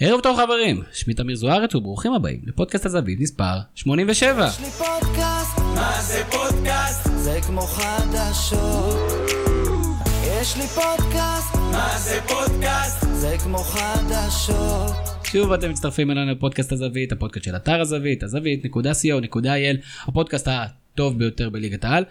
ערב טוב חברים, שמי תמיר זוארץ וברוכים הבאים לפודקאסט הזווית מספר 87. יש לי פודקאסט, מה זה פודקאסט? זה כמו חדשות. יש לי פודקאסט, מה זה פודקאסט? זה כמו חדשות. שוב אתם מצטרפים אלינו לפודקאסט הזווית, הפודקאסט של אתר הזווית, הזווית.co.il, הפודקאסט הטוב ביותר בליגת העל.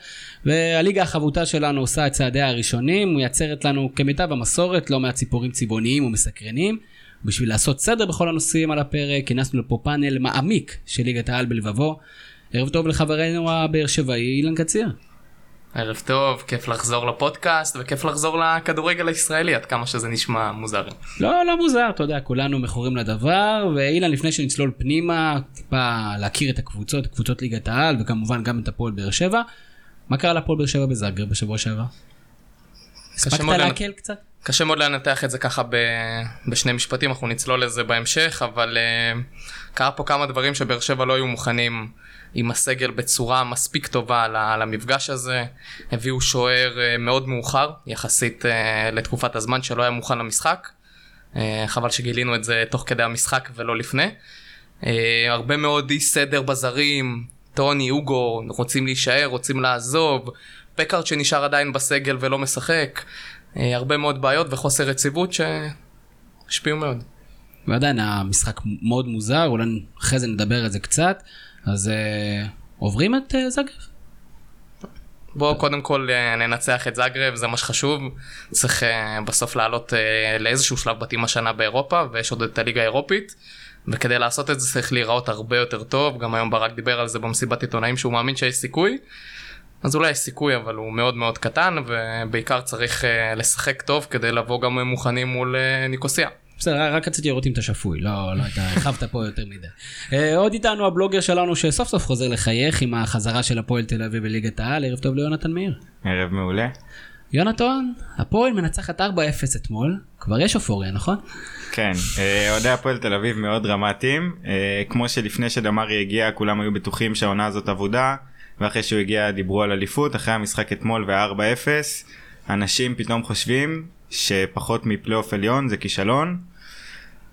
והליגה החבוטה שלנו עושה את צעדיה הראשונים, מייצרת לנו כמיטב המסורת לא מעט ציפורים צבעוניים ומסקרנים. בשביל לעשות סדר בכל הנושאים על הפרק, כינסנו לפה פאנל מעמיק של ליגת העל בלבבו. ערב טוב לחברנו הבאר שבעי אילן קציר. ערב טוב, כיף לחזור לפודקאסט וכיף לחזור לכדורגל הישראלי עד כמה שזה נשמע מוזר. לא, לא מוזר, אתה יודע, כולנו מכורים לדבר, ואילן, לפני שנצלול פנימה, טיפה להכיר את הקבוצות, קבוצות ליגת העל, וכמובן גם את הפועל באר שבע. מה קרה לפועל באר שבע בזאגרב בשבוע שעבר? הספקת להקל קצת? קשה מאוד לנתח את זה ככה ב... בשני משפטים, אנחנו נצלול לזה בהמשך, אבל uh, קרה פה כמה דברים שבאר שבע לא היו מוכנים עם הסגל בצורה מספיק טובה על, על המפגש הזה. הביאו שוער uh, מאוד מאוחר, יחסית uh, לתקופת הזמן שלא היה מוכן למשחק. Uh, חבל שגילינו את זה תוך כדי המשחק ולא לפני. Uh, הרבה מאוד אי סדר בזרים, טוני, אוגו, רוצים להישאר, רוצים לעזוב. פקארט שנשאר עדיין בסגל ולא משחק. אה, הרבה מאוד בעיות וחוסר יציבות שהשפיעו מאוד. ועדיין המשחק מאוד מוזר, אולי אחרי זה נדבר על זה קצת. אז אה, עוברים את אה, זאגרב? בואו קודם כל אה, ננצח את זאגרב, זה מה שחשוב. צריך אה, בסוף לעלות אה, לאיזשהו שלב בתים השנה באירופה, ויש עוד את הליגה האירופית. וכדי לעשות את זה צריך להיראות הרבה יותר טוב, גם היום ברק דיבר על זה במסיבת עיתונאים שהוא מאמין שיש סיכוי. אז אולי יש סיכוי אבל הוא מאוד מאוד קטן ובעיקר צריך אה, לשחק טוב כדי לבוא גם מוכנים מול אה, ניקוסיה. בסדר, רק רציתי לראות אם אתה שפוי, לא, לא, אתה הרחבת פה יותר מדי. אה, עוד איתנו הבלוגר שלנו שסוף סוף חוזר לחייך עם החזרה של הפועל תל אביב בליגת העל, ערב טוב ליונתן מאיר. ערב מעולה. יונתן, הפועל מנצחת 4-0 אתמול, כבר יש אופוריה, נכון? כן, אוהדי הפועל תל אביב מאוד דרמטיים. כמו שלפני שדמרי הגיע כולם היו בטוחים שהעונה הזאת אבודה, ואחרי שהוא הגיע דיברו על אליפות, אחרי המשחק אתמול ו-4-0, אנשים פתאום חושבים שפחות מפלייאוף עליון זה כישלון,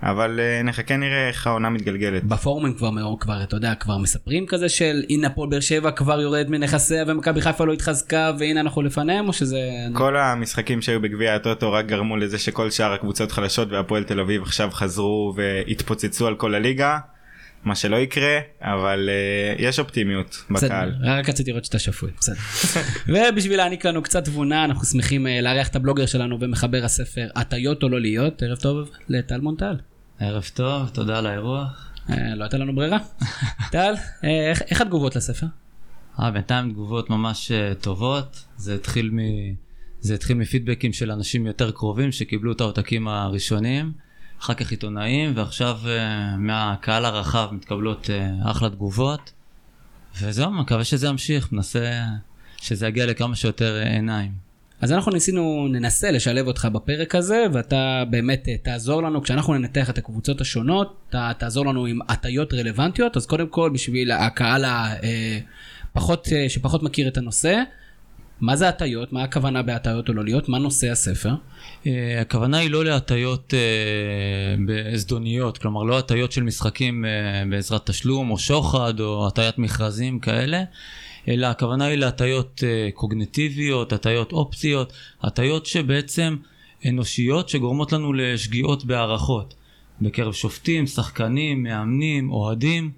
אבל אה, נחכה נראה איך העונה מתגלגלת. בפורומים כבר, כבר, אתה יודע, כבר מספרים כזה של הנה הפועל באר שבע כבר יורד מנכסיה ומכבי חיפה לא התחזקה והנה אנחנו לפניהם, או שזה... כל המשחקים שהיו בגביע הטוטו רק גרמו לזה שכל שאר הקבוצות חלשות והפועל תל אביב עכשיו חזרו והתפוצצו על כל הליגה. מה שלא יקרה, אבל uh, יש אופטימיות בקהל. בסדר, רק רציתי לראות שאתה שפוי, בסדר. ובשביל להעניק לנו קצת תבונה, אנחנו שמחים אה, לארח את הבלוגר שלנו ומחבר הספר הטיות או לא להיות, ערב טוב לטל מונטל. ערב טוב, תודה על האירוח. אה, לא הייתה לנו ברירה. טל, אה, איך- איך התגובות לספר? אה, בינתיים תגובות ממש אה, טובות. זה התחיל, מ... זה התחיל מפידבקים של אנשים יותר קרובים שקיבלו את העותקים הראשונים, אחר כך עיתונאים, ועכשיו אה, מהקהל הרחב מתקבלות אה, אחלה תגובות. וזהו, מקווה שזה ימשיך, מנסה שזה יגיע לכמה שיותר אה, עיניים. אז אנחנו ניסינו, ננסה לשלב אותך בפרק הזה, ואתה באמת תעזור לנו, כשאנחנו ננתח את הקבוצות השונות, אתה תעזור לנו עם הטיות רלוונטיות, אז קודם כל בשביל הקהל הפחות, שפחות מכיר את הנושא, מה זה הטיות, מה הכוונה בהטיות או לא להיות, מה נושא הספר? אה, הכוונה היא לא להטיות אה, זדוניות, כלומר לא הטיות של משחקים אה, בעזרת תשלום או שוחד או הטיית מכרזים כאלה, אלא הכוונה היא להטיות אה, קוגנטיביות, הטיות אופציות, הטיות שבעצם אנושיות שגורמות לנו לשגיאות בהערכות בקרב שופטים, שחקנים, מאמנים, אוהדים,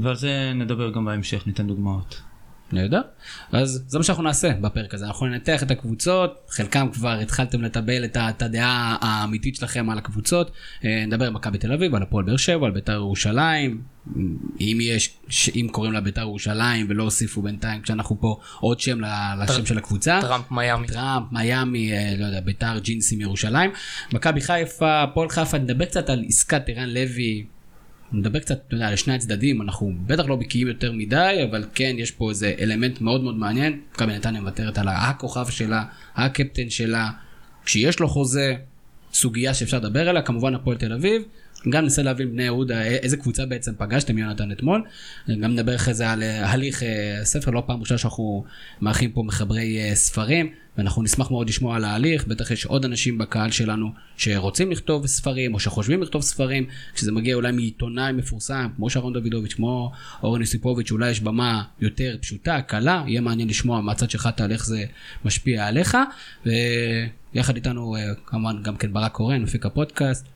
ועל זה נדבר גם בהמשך, ניתן דוגמאות. נהדר. אז זה מה שאנחנו נעשה בפרק הזה, אנחנו ננתח את הקבוצות, חלקם כבר התחלתם לטבל את, הדעה האמיתית שלכם על הקבוצות, אה, נדבר על מכבי תל אביב, על הפועל באר שבע, על בית"ר ירושלים, אם יש, אם קוראים לה בית"ר ירושלים ולא הוסיפו בינתיים כשאנחנו פה עוד שם לשם של הקבוצה. טראמפ מיאמי. טראמפ, מיאמי, אה, לא יודע, ביתר ג'ינסים ירושלים. מכבי חיפה, הפועל חיפה, נדבר קצת על עסקת ערן לוי. נדבר קצת, אתה יודע, על שני הצדדים, אנחנו בטח לא בקיאים יותר מדי, אבל כן, יש פה איזה אלמנט מאוד מאוד מעניין. מכבי נתניה מוותרת על הכוכב שלה, הקפטן שלה, כשיש לו חוזה, סוגיה שאפשר לדבר עליה, כמובן הפועל תל אביב. גם ננסה להבין בני יהודה איזה קבוצה בעצם פגשתם יונתן אתמול. גם נדבר אחרי זה על אה, הליך הספר, לא פעם ראשונה שאנחנו מארחים פה מחברי ספרים, ואנחנו נשמח מאוד לשמוע על ההליך, בטח יש עוד אנשים בקהל שלנו שרוצים לכתוב ספרים, או שחושבים לכתוב ספרים, כשזה מגיע אולי מעיתונאי מפורסם, כמו שרון דוידוביץ', כמו אורן יוסיפוביץ', אולי יש במה יותר פשוטה, קלה, יהיה מעניין לשמוע מהצד שלך איך זה משפיע עליך. ויחד איתנו כמובן גם כן ברק קורן, מפיק הפודקאסט.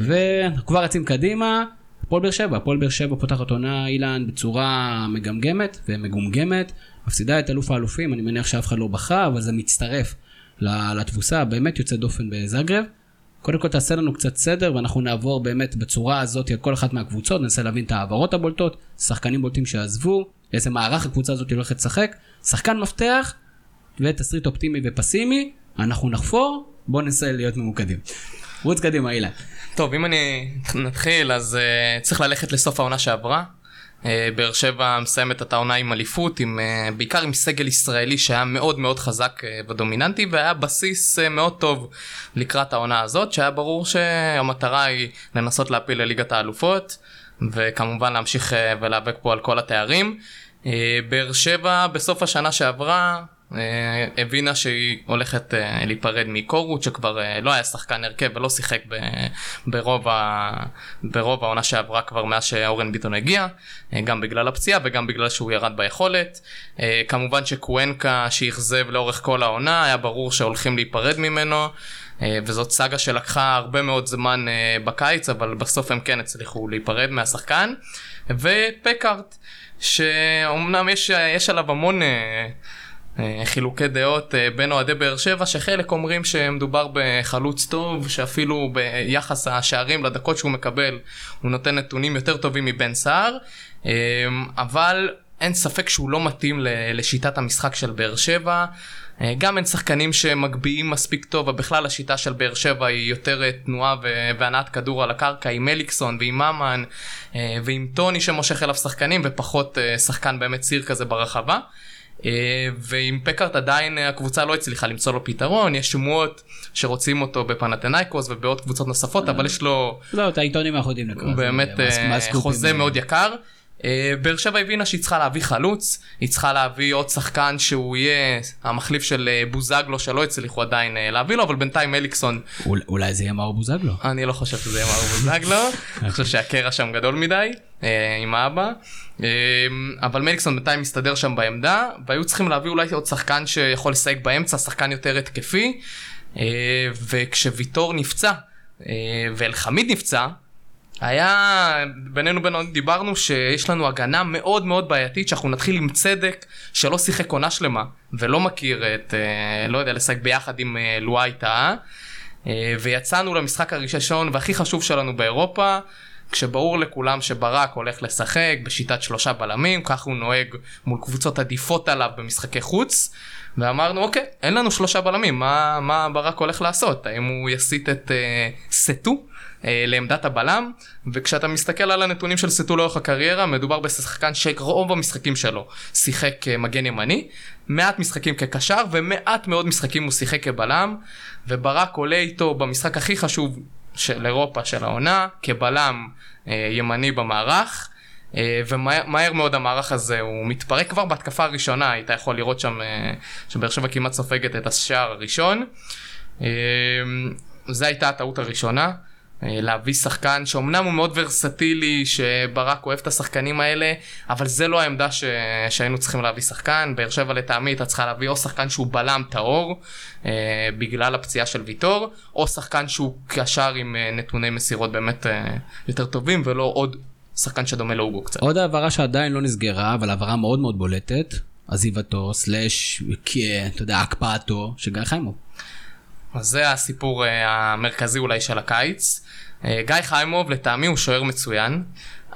וכבר רצים קדימה, הפועל באר שבע, הפועל באר שבע פותחת עונה אילן בצורה מגמגמת ומגומגמת, מפסידה את אלוף האלופים, אני מניח שאף אחד לא בכה, אבל זה מצטרף לתבוסה הבאמת יוצאת דופן בזאגרב. קודם כל תעשה לנו קצת סדר ואנחנו נעבור באמת בצורה הזאת על כל אחת מהקבוצות, ננסה להבין את העברות הבולטות, שחקנים בולטים שעזבו, איזה מערך הקבוצה הזאת הולכת לשחק, שחקן מפתח ותסריט אופטימי ופסימי, אנחנו נחפור, בואו ננסה להיות ממוקדים. רוץ קדימה אילן. טוב, אם אני נתחיל, אז uh, צריך ללכת לסוף העונה שעברה. Uh, באר שבע מסיימת את העונה עם אליפות, עם, uh, בעיקר עם סגל ישראלי שהיה מאוד מאוד חזק uh, ודומיננטי, והיה בסיס uh, מאוד טוב לקראת העונה הזאת, שהיה ברור שהמטרה היא לנסות להפיל לליגת האלופות, וכמובן להמשיך uh, ולהיאבק פה על כל התארים. Uh, באר שבע בסוף השנה שעברה הבינה שהיא הולכת אה, להיפרד מקורות שכבר אה, לא היה שחקן הרכב ולא שיחק ברוב, ה... ברוב העונה שעברה כבר מאז שאורן ביטון הגיע גם בגלל הפציעה וגם בגלל שהוא ירד ביכולת. כמובן שקוונקה שאכזב לאורך כל העונה היה ברור שהולכים להיפרד ממנו וזאת סאגה שלקחה הרבה מאוד זמן בקיץ אבל בסוף הם כן הצליחו להיפרד מהשחקן. ופקארט שאומנם יש, יש עליו המון אה, חילוקי דעות אה, בין אוהדי באר שבע שחלק אומרים שמדובר בחלוץ טוב שאפילו ביחס השערים לדקות שהוא מקבל הוא נותן נתונים יותר טובים מבן סער אה, אבל אין ספק שהוא לא מתאים לשיטת המשחק של באר שבע גם אין שחקנים שמגביהים מספיק טוב ובכלל השיטה של באר שבע היא יותר תנועה והנעת כדור על הקרקע עם אליקסון ועם ממן ועם טוני שמושך אליו שחקנים ופחות שחקן באמת ציר כזה ברחבה. אה, ועם פקארט עדיין אה, הקבוצה לא הצליחה למצוא לו פתרון, יש שמועות שרוצים אותו בפנתנאיקוס ובעוד קבוצות נוספות, אבל יש לו... לא, את העיתונים אנחנו יודעים לקרוא. באמת אה, חוזה מאוד יקר. באר שבע הבינה שהיא צריכה להביא חלוץ, היא צריכה להביא עוד שחקן שהוא יהיה המחליף של בוזגלו שלא הצליחו עדיין להביא לו, אבל בינתיים אליקסון... אולי זה יהיה מאור בוזגלו. אני לא חושב שזה יהיה מאור בוזגלו, אני חושב שהקרע שם גדול מדי. אה, עם האבא. אה, אבל מליקסון בינתיים מסתדר שם בעמדה, והיו צריכים להביא אולי עוד שחקן שיכול לסייג באמצע, שחקן יותר התקפי. אה, וכשוויטור נפצע ואלחמיד נפצע, היה בינינו בין דיברנו שיש לנו הגנה מאוד מאוד בעייתית שאנחנו נתחיל עם צדק שלא שיחק עונה שלמה ולא מכיר את לא יודע לשחק ביחד עם לואי טאה ויצאנו למשחק הראשון והכי חשוב שלנו באירופה כשברור לכולם שברק הולך לשחק בשיטת שלושה בלמים, כך הוא נוהג מול קבוצות עדיפות עליו במשחקי חוץ, ואמרנו אוקיי, אין לנו שלושה בלמים, מה, מה ברק הולך לעשות? האם הוא יסיט את uh, סטו לעמדת הבלם? וכשאתה מסתכל על הנתונים של סטו לאורך הקריירה, מדובר בשחקן שרוב המשחקים שלו שיחק כמגן ימני, מעט משחקים כקשר ומעט מאוד משחקים הוא שיחק כבלם, וברק עולה איתו במשחק הכי חשוב של אירופה של העונה, כבלם אה, ימני במערך. אה, ומהר מאוד המערך הזה הוא מתפרק כבר בהתקפה הראשונה, היית יכול לראות שם אה, שבאר שבע כמעט סופגת את השער הראשון. אה, זו הייתה הטעות הראשונה. אה, להביא שחקן שאומנם הוא מאוד ורסטילי, שברק אוהב את השחקנים האלה, אבל זה לא העמדה ש... שהיינו צריכים להביא שחקן. באר שבע לטעמי הייתה צריכה להביא או שחקן שהוא בלם טהור, אה, בגלל הפציעה של ויטור, או שחקן שהוא קשר עם אה, נתוני מסירות באמת אה, יותר טובים, ולא עוד שחקן שדומה לאוגו קצת. עוד העברה שעדיין לא נסגרה, אבל העברה מאוד מאוד בולטת, עזיבתו, סלאש, אתה יודע, הקפאתו, של גיא חיימוב. אז זה הסיפור uh, המרכזי אולי של הקיץ. Uh, גיא חיימוב לטעמי הוא שוער מצוין.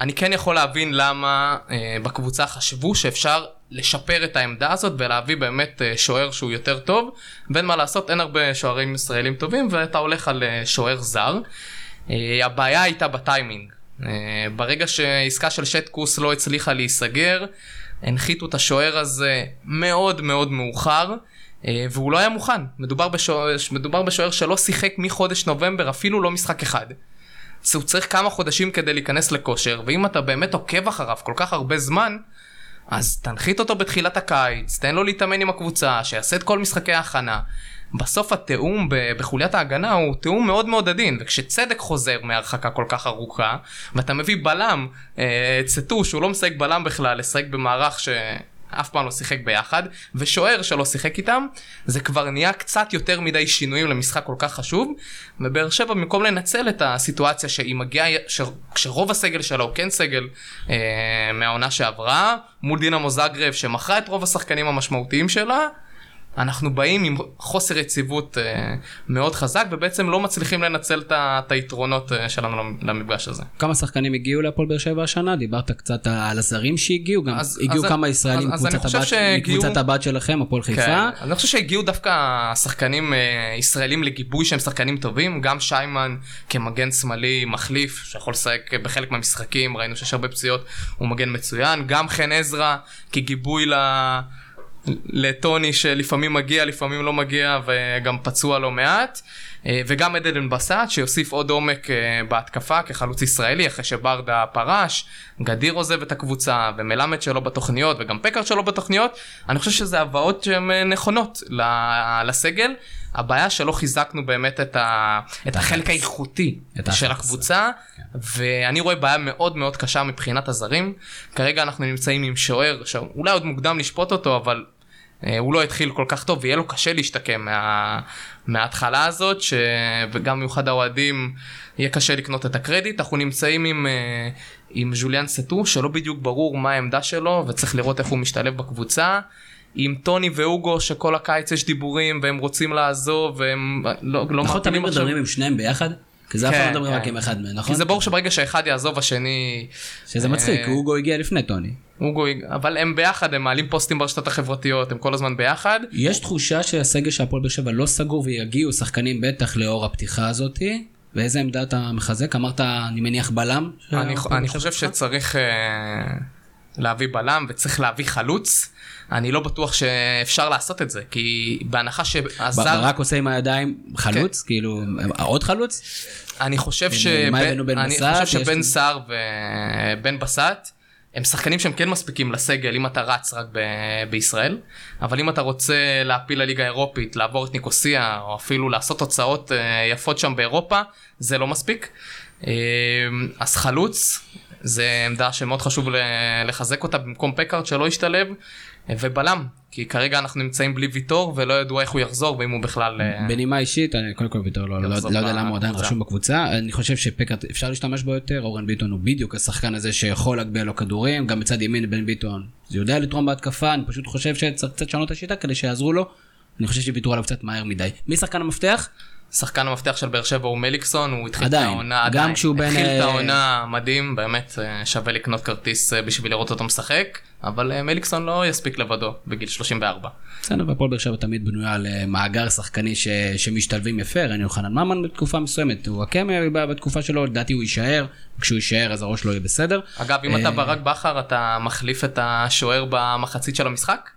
אני כן יכול להבין למה uh, בקבוצה חשבו שאפשר לשפר את העמדה הזאת ולהביא באמת uh, שוער שהוא יותר טוב. ואין מה לעשות, אין הרבה שוערים ישראלים טובים ואתה הולך על שוער זר. הבעיה הייתה בטיימינג. ברגע שעסקה של שטקוס לא הצליחה להיסגר, הנחיתו את השוער הזה מאוד מאוד מאוחר. אה, והוא לא היה מוכן. מדובר בשוער, מדובר בשוער שלא שיחק מחודש נובמבר, אפילו לא משחק אחד. הוא צריך כמה חודשים כדי להיכנס לכושר, ואם אתה באמת עוקב אחריו כל כך הרבה זמן, אז תנחית אותו בתחילת הקיץ, תן לו להתאמן עם הקבוצה, שיעשה את כל משחקי ההכנה. בסוף התיאום בחוליית ההגנה הוא תיאום מאוד מאוד עדין, וכשצדק חוזר מהרחקה כל כך ארוכה, ואתה מביא בלם, אה, צטו שהוא לא משחק בלם בכלל, לשחק במערך ש... אף פעם לא שיחק ביחד, ושוער שלא שיחק איתם, זה כבר נהיה קצת יותר מדי שינויים למשחק כל כך חשוב, ובאר שבע במקום לנצל את הסיטואציה שהיא מגיעה, ש... שרוב הסגל שלה הוא כן סגל אה, מהעונה שעברה, מול דינה מוזגרב שמכרה את רוב השחקנים המשמעותיים שלה, אנחנו באים עם חוסר יציבות אה, מאוד חזק ובעצם לא מצליחים לנצל את היתרונות אה, שלנו למפגש הזה. כמה שחקנים הגיעו להפועל באר שבע השנה? דיברת קצת על הזרים שהגיעו, גם אז, הגיעו אז, כמה ישראלים מקבוצת הבת שלכם, הפועל חיפה. כן, אני חושב שהגיעו דווקא שחקנים אה, ישראלים לגיבוי שהם שחקנים טובים, גם שיימן כמגן שמאלי מחליף שיכול לשחק בחלק מהמשחקים, ראינו שיש הרבה פציעות, הוא מגן מצוין, גם חן עזרא כגיבוי ל... לטוני שלפעמים מגיע, לפעמים לא מגיע וגם פצוע לא מעט. אה, וגם עדן בסט שיוסיף עוד עומק אה, בהתקפה כחלוץ ישראלי אחרי שברדה פרש, גדיר עוזב את הקבוצה ומלמד שלו בתוכניות וגם פקארט שלו בתוכניות. אני חושב שזה הבאות שהן אה, נכונות לסגל. הבעיה שלא חיזקנו באמת את, ה... את החלק האיכותי של הקבוצה, ואני רואה בעיה מאוד מאוד קשה מבחינת הזרים. כרגע אנחנו נמצאים עם שוער, שאולי עוד מוקדם לשפוט אותו, אבל הוא לא התחיל כל כך טוב ויהיה לו קשה להשתקם מה... מההתחלה הזאת, ש... וגם במיוחד האוהדים יהיה קשה לקנות את הקרדיט. אנחנו נמצאים עם, אה, עם ז'וליאן סטו, שלא בדיוק ברור מה העמדה שלו וצריך לראות איך הוא משתלב בקבוצה. עם טוני ואוגו שכל הקיץ יש דיבורים והם רוצים לעזוב והם לא, לא נכון, תמיד מדברים עם שניהם ביחד? כי זה אף פעם לא מדברים כן. רק עם אחד מהם, נכון? כי זה ברור שברגע שאחד יעזוב השני... שזה מצחיק, אה, אוגו הגיע לפני טוני. אוגו, אבל הם ביחד, הם מעלים פוסטים ברשתות החברתיות, הם כל הזמן ביחד. יש תחושה שהסגל של הפועל באר שבע לא סגור ויגיעו שחקנים בטח לאור הפתיחה הזאתי. ואיזה עמדה אתה מחזק? אמרת, אני מניח בלם? אני, אני חושב שצריך uh, להביא בלם וצריך להביא חלוץ. אני לא בטוח שאפשר לעשות את זה, כי בהנחה שהזר... ברק עושה עם הידיים חלוץ? כן. כאילו, עוד חלוץ? אני חושב שבן סער ובן בסט, הם שחקנים שהם כן מספיקים לסגל אם אתה רץ רק ב- בישראל, אבל אם אתה רוצה להפיל לליגה האירופית, לעבור את ניקוסיה, או אפילו לעשות תוצאות uh, יפות שם באירופה, זה לא מספיק. Uh, אז חלוץ, זה עמדה שמאוד חשוב לחזק אותה במקום פקארט שלא ישתלב. ובלם, כי כרגע אנחנו נמצאים בלי ויטור ולא ידעו איך הוא יחזור ואם הוא בכלל... אה, בנימה אישית, אני, קודם כל ויטור לא, לא, לא יודע למה הוא עדיין רשום בקבוצה, אני חושב שפקארט אפשר להשתמש בו יותר, אורן ביטון הוא בדיוק השחקן הזה שיכול להגביה לו כדורים, גם מצד ימין בן ביטון, זה יודע לתרום בהתקפה, אני פשוט חושב שצריך קצת לשנות את השיטה כדי שיעזרו לו, אני חושב שוויתרו עליו קצת מהר מדי. מי שחקן המפתח? שחקן המפתח של באר שבע הוא מליקסון, הוא התחיל עדיין, את העונה, עדיין, גם כשהוא בין... התחיל את העונה מדהים, באמת אה, שווה לקנות כרטיס אה, בשביל לראות אותו משחק, אבל אה, מליקסון לא יספיק לבדו בגיל 34. בסדר, והפועל באר שבע תמיד בנויה על מאגר שחקני ש... שמשתלבים יפה, ראינו יוחנן ממן בתקופה מסוימת, הוא הקמא בתקופה שלו, לדעתי הוא יישאר, כשהוא יישאר אז הראש לא יהיה בסדר. אגב, אם אתה ברק בכר, אתה מחליף את השוער במחצית של המשחק?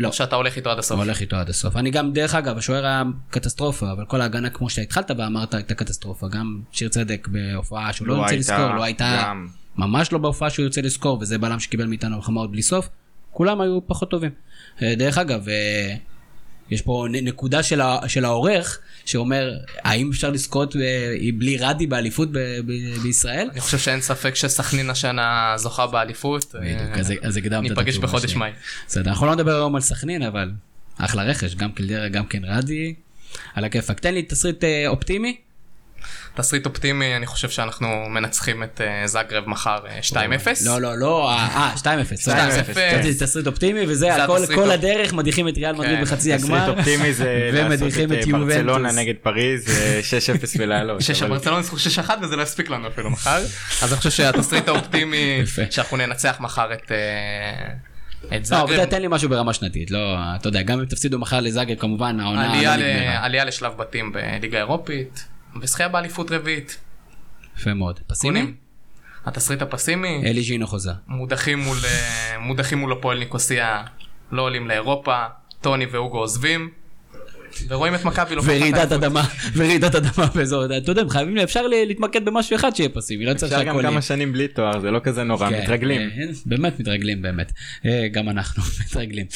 לא. או שאתה הולך איתו עד הסוף? הולך איתו עד הסוף. אני גם, דרך אגב, השוער היה קטסטרופה, אבל כל ההגנה כמו שהתחלת ואמרת הייתה קטסטרופה. גם שיר צדק בהופעה שהוא לא, לא לזכור, לא הייתה, גם... ממש לא בהופעה שהוא ירצה לזכור, וזה בלם שקיבל מאיתנו מחמאות בלי סוף. כולם היו פחות טובים. אה, דרך אגב, אה, יש פה נקודה של, ה, של העורך, שאומר, האם אפשר לזכות ב, בלי רדי באליפות ב, ב, בישראל? אני חושב שאין ספק שסכנין השנה זוכה באליפות. בדיוק, אז, אז הקדמת את ניפגש בחודש מאי. בסדר, אנחנו לא נדבר היום על סכנין, אבל אחלה רכש, גם קלדרה, גם כן רדי. על הכיפאק. תן לי תסריט אה, אופטימי. תסריט אופטימי, אני חושב שאנחנו מנצחים את uh, זאגרב מחר uh, 2-0. לא, לא, לא, אה, 2-0. 2-0. תסריט אופטימי, וזה הכל, כל הדרך מדיחים את ריאל מדריד כן. בחצי הגמר. תסריט אופטימי זה לעשות את ברצלונה נגד פריז, 6-0 ולעלות. ברצלונה ניצחו 6-1 וזה לא יספיק לנו אפילו מחר. אז אני חושב שהתסריט האופטימי, שאנחנו ננצח מחר את... את זאגרב. לא, תן לי משהו ברמה שנתית, לא, אתה יודע, גם אם תפסידו מחר לזאגרב כמובן, העונה... עלייה לשלב בתים בליגה האירופית. וזכייה באליפות רביעית. יפה מאוד. פסימי? התסריט הפסימי. אלי ז'ינו חוזה. מודחים מול, מודחים מול הפועל ניקוסיה, לא עולים לאירופה, טוני ואוגו עוזבים. ורואים את מכבי לוקחת ורעידת. אדמה, ורעידת אדמה באזור, אתה יודע, חייבים, אפשר להתמקד במשהו אחד שיהיה פסיבי, לא צריך אפשר גם. כמה שנים בלי תואר זה לא כזה נורא כן, מתרגלים. אה, באמת מתרגלים באמת, אה, גם אנחנו מתרגלים.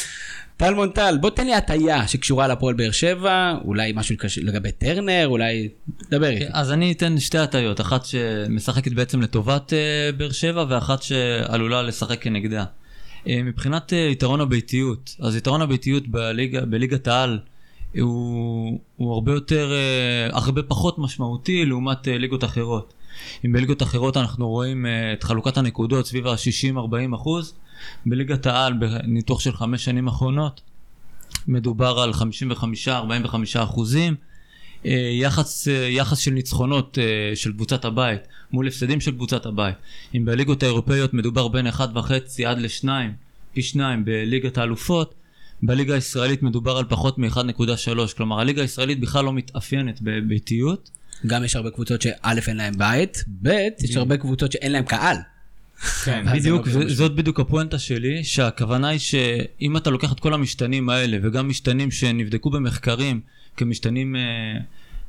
טל מונטל, בוא תן לי הטיה שקשורה להפועל באר שבע, אולי משהו קש- לגבי טרנר, אולי, דבר איתי. אז אני אתן שתי הטיות, אחת שמשחקת בעצם לטובת אה, באר שבע ואחת שעלולה לשחק כנגדה. אה, מבחינת אה, יתרון הביתיות, אז יתרון הביתיות בליגה, בליגת העל הוא, הוא הרבה יותר, אה, הרבה פחות משמעותי לעומת אה, ליגות אחרות. אם בליגות אחרות אנחנו רואים אה, את חלוקת הנקודות סביב ה-60-40 אחוז, בליגת העל בניתוח של חמש שנים אחרונות מדובר על 55-45 אחוזים. אה, יחס, אה, יחס של ניצחונות אה, של קבוצת הבית מול הפסדים של קבוצת הבית. אם בליגות האירופאיות מדובר בין 1.5 עד ל-2, פי 2 בליגת האלופות, בליגה הישראלית מדובר על פחות מ-1.3. כלומר הליגה הישראלית בכלל לא מתאפיינת בביתיות. גם יש הרבה קבוצות שא' אין להם בית, ב' יש הרבה קבוצות שאין להם קהל. כן, בדיוק, לא זאת בדיוק הפואנטה שלי, שהכוונה היא שאם אתה לוקח את כל המשתנים האלה, וגם משתנים שנבדקו במחקרים כמשתנים אה,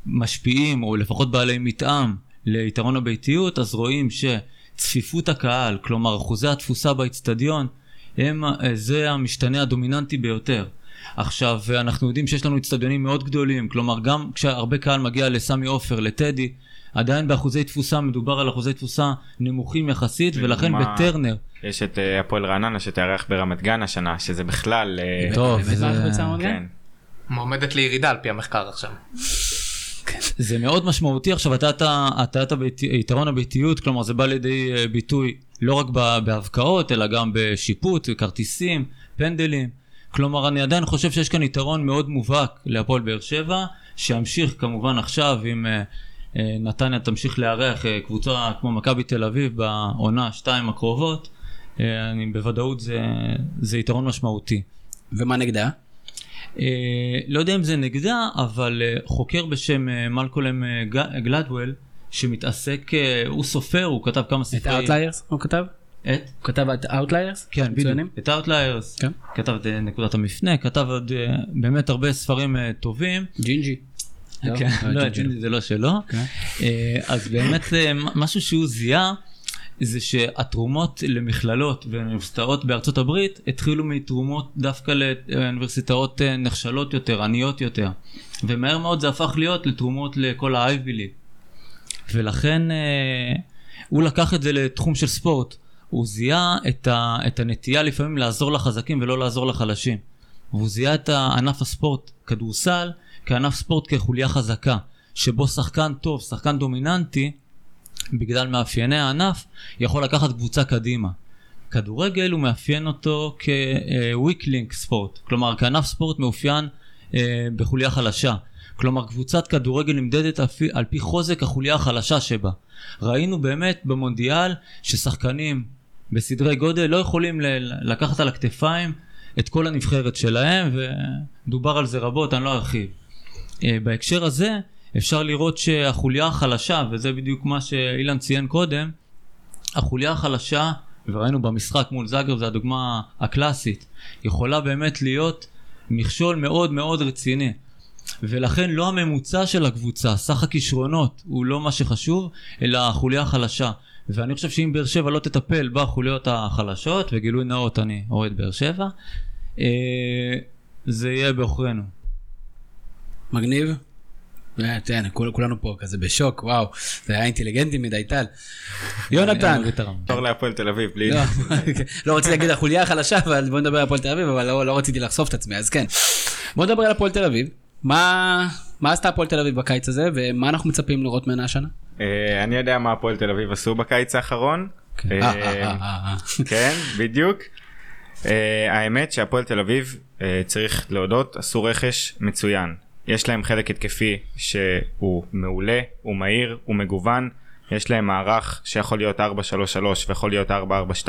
משפיעים, או לפחות בעלי מתאם ליתרון הביתיות, אז רואים שצפיפות הקהל, כלומר אחוזי התפוסה באצטדיון, הם, אה, זה המשתנה הדומיננטי ביותר. עכשיו, אנחנו יודעים שיש לנו אצטדיונים מאוד גדולים, כלומר גם כשהרבה קהל מגיע לסמי עופר, לטדי, עדיין באחוזי תפוסה מדובר על אחוזי תפוסה נמוכים יחסית, ולכן בטרנר, יש את אה, הפועל רעננה שתארח ברמת גן השנה שזה בכלל אה, טוב, זה-? כן. מועמדת לירידה על פי המחקר עכשיו. זה מאוד משמעותי עכשיו הטעת הטעת הבית- יתרון הביתיות כלומר זה בא לידי אה, ביטוי לא רק בהבקעות אלא גם בשיפוט כרטיסים פנדלים כלומר אני עדיין חושב שיש כאן יתרון מאוד מובהק להפועל באר שבע שימשיך כמובן עכשיו אה, נתניה תמשיך לארח אה, קבוצה כמו מכבי תל אביב בעונה שתיים הקרובות אה, אני בוודאות זה, זה יתרון משמעותי. ומה נגדה? אה, לא יודע אם זה נגדה, אבל אה, חוקר בשם אה, מלקולם אה, גלדוול, שמתעסק, אה, הוא סופר, הוא כתב כמה את ספרי... Outliers הוא כתב? את? הוא כתב את Outliers? כן, בדיוק. את Outliers. כן. כתב את אה, נקודת המפנה, כתב עוד אה, באמת הרבה ספרים אה, טובים. ג'ינג'י. זה לא שלו. כן. אה, אז באמת אה, משהו שהוא זיהה זה שהתרומות למכללות ואוניברסיטאות בארצות הברית התחילו מתרומות דווקא לאוניברסיטאות אה, נחשלות יותר, עניות יותר. ומהר מאוד זה הפך להיות לתרומות לכל League. ולכן אה, הוא לקח את זה לתחום של ספורט. הוא זיהה את, ה, את הנטייה לפעמים לעזור לחזקים ולא לעזור לחלשים. והוא זיהה את ענף הספורט, כדורסל, כענף ספורט כחוליה חזקה, שבו שחקן טוב, שחקן דומיננטי, בגלל מאפייני הענף, יכול לקחת קבוצה קדימה. כדורגל הוא מאפיין אותו link ספורט, כלומר כענף ספורט מאופיין אה, בחוליה חלשה. כלומר קבוצת כדורגל נמדדת על פי, חוזק החוליה החלשה שבה. ראינו באמת במונדיאל ששחקנים בסדרי גודל לא יכולים לקחת על הכתפיים את כל הנבחרת שלהם ודובר על זה רבות, אני לא ארחיב. אה, בהקשר הזה אפשר לראות שהחוליה החלשה, וזה בדיוק מה שאילן ציין קודם, החוליה החלשה, וראינו במשחק מול זאגרב, זו הדוגמה הקלאסית, יכולה באמת להיות מכשול מאוד מאוד רציני. ולכן לא הממוצע של הקבוצה, סך הכישרונות הוא לא מה שחשוב, אלא החוליה החלשה. ואני חושב שאם באר שבע לא תטפל בחוליות החלשות, וגילוי נאות אני אוהד באר שבע, אה, זה יהיה בעוכרינו. מגניב. אה, תראה, כול- כולנו פה כזה בשוק, וואו, זה היה אינטליגנטי מדי טל. יונתן. תור להפועל תל אביב בלי... לא, לא רציתי להגיד החוליה החלשה, אבל בוא נדבר על הפועל תל אביב, אבל לא לא רציתי לחשוף את עצמי, אז כן. בוא נדבר על הפועל תל אביב. מה עשתה הפועל תל אביב בקיץ הזה, ומה אנחנו מצפים לראות ממנה השנה? אה, אני יודע מה הפועל תל אביב עשו בקיץ האחרון. אה, אה, אה. כן, בדיוק. האמת שהפועל תל אביב, צריך להודות, עשו רכש מצוין. יש להם חלק התקפי שהוא מעולה, הוא מהיר, הוא מגוון. יש להם מערך שיכול להיות 4-3-3 ויכול להיות 4-4-2,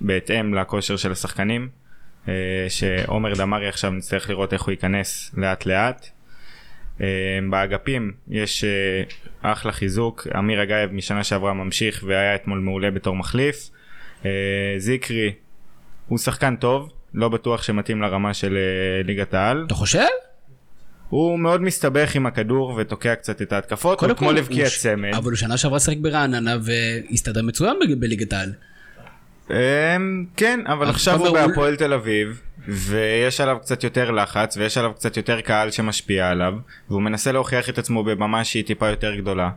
בהתאם לכושר של השחקנים. אה, שעומר דמארי עכשיו נצטרך לראות איך הוא ייכנס לאט לאט. אה, באגפים יש אה, אחלה חיזוק, אמיר אגייב משנה שעברה ממשיך והיה אתמול מעולה בתור מחליף. זיקרי הוא שחקן טוב, לא בטוח שמתאים לרמה של ליגת העל. אתה חושב? הוא מאוד מסתבך עם הכדור ותוקע קצת את ההתקפות, הוא כמו לבקיע צמד. אבל הוא שנה שעברה שיחק ברעננה והסתדר מצוין בליגת העל. אמ, כן, אבל עכשיו הוא- בהפועל תל אביב, ויש עליו קצת יותר לחץ, ויש עליו קצת יותר קהל שמשפיע עליו, והוא מנסה להוכיח את עצמו בבמה שהיא טיפה יותר גדולה,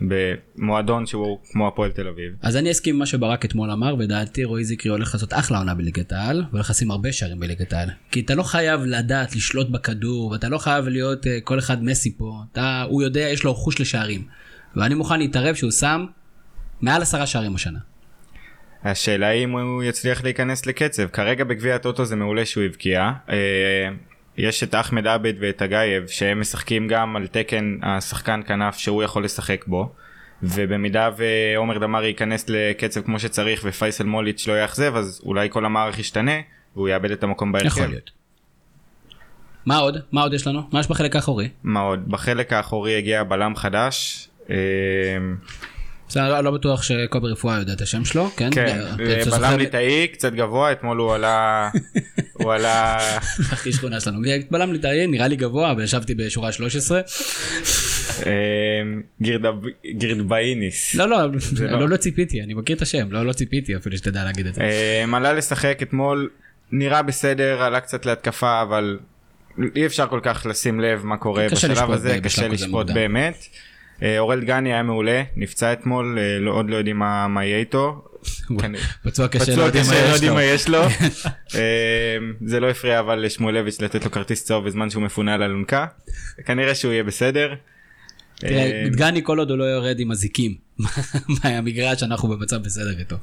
במועדון שהוא כמו הפועל תל אביב. אז אני אסכים עם מה שברק אתמול אמר, ודעתי רועי זיקרי הולך לעשות אחלה עונה בליגת העל, והולך לשים הרבה שערים בליגת העל. כי אתה לא חייב לדעת לשלוט בכדור, ואתה לא חייב להיות אה, כל אחד מסי פה. אתה, הוא יודע, יש לו חוש לשערים. ואני מוכן להתערב שהוא שם מעל עשרה שערים השנה. השאלה היא אם הוא יצליח להיכנס לקצב, כרגע בגביע הטוטו זה מעולה שהוא הבקיע. אה, יש את אחמד עבד ואת אגייב שהם משחקים גם על תקן השחקן כנף שהוא יכול לשחק בו. ובמידה ועומר דמארי ייכנס לקצב כמו שצריך ופייסל מוליץ' לא יאכזב אז אולי כל המערך ישתנה והוא יאבד את המקום בהרכב. יכול להיות. מה עוד? מה עוד יש לנו? מה יש בחלק האחורי? מה עוד? בחלק האחורי הגיע בלם חדש. אה, זה לא, לא בטוח שקובי רפואה יודע את השם שלו, כן? כן, זוכר- בלם ליטאי קצת גבוה, אתמול הוא עלה, הוא עלה, הכי שכונה שלנו. בלם ליטאי נראה לי גבוה, אבל ישבתי בשורה 13. אה, גירדב- גירדבאיניס. לא, לא, לא. לא, לא ציפיתי, אני מכיר את השם, לא, לא ציפיתי אפילו שתדע להגיד את זה. אה, עלה לשחק אתמול, נראה בסדר, עלה קצת להתקפה, אבל אי אפשר כל כך לשים לב מה קורה בשלב הזה, קשה לשפוט. באמת. אה, אורל דגני היה מעולה, נפצע אתמול, אה, לא- עוד לא יודעים מה יהיה איתו. פצוע קשה, לא יודעים מה לא יש יודעים לו. מה יש לו. אה, זה לא הפריע אבל לשמואלביץ' לתת לו כרטיס צהוב בזמן שהוא מפונה על אלונקה. כנראה שהוא יהיה בסדר. תראה, אה, דגני כל עוד הוא לא יורד עם הזיקים מהמגרש, אנחנו במצב בסדר איתו.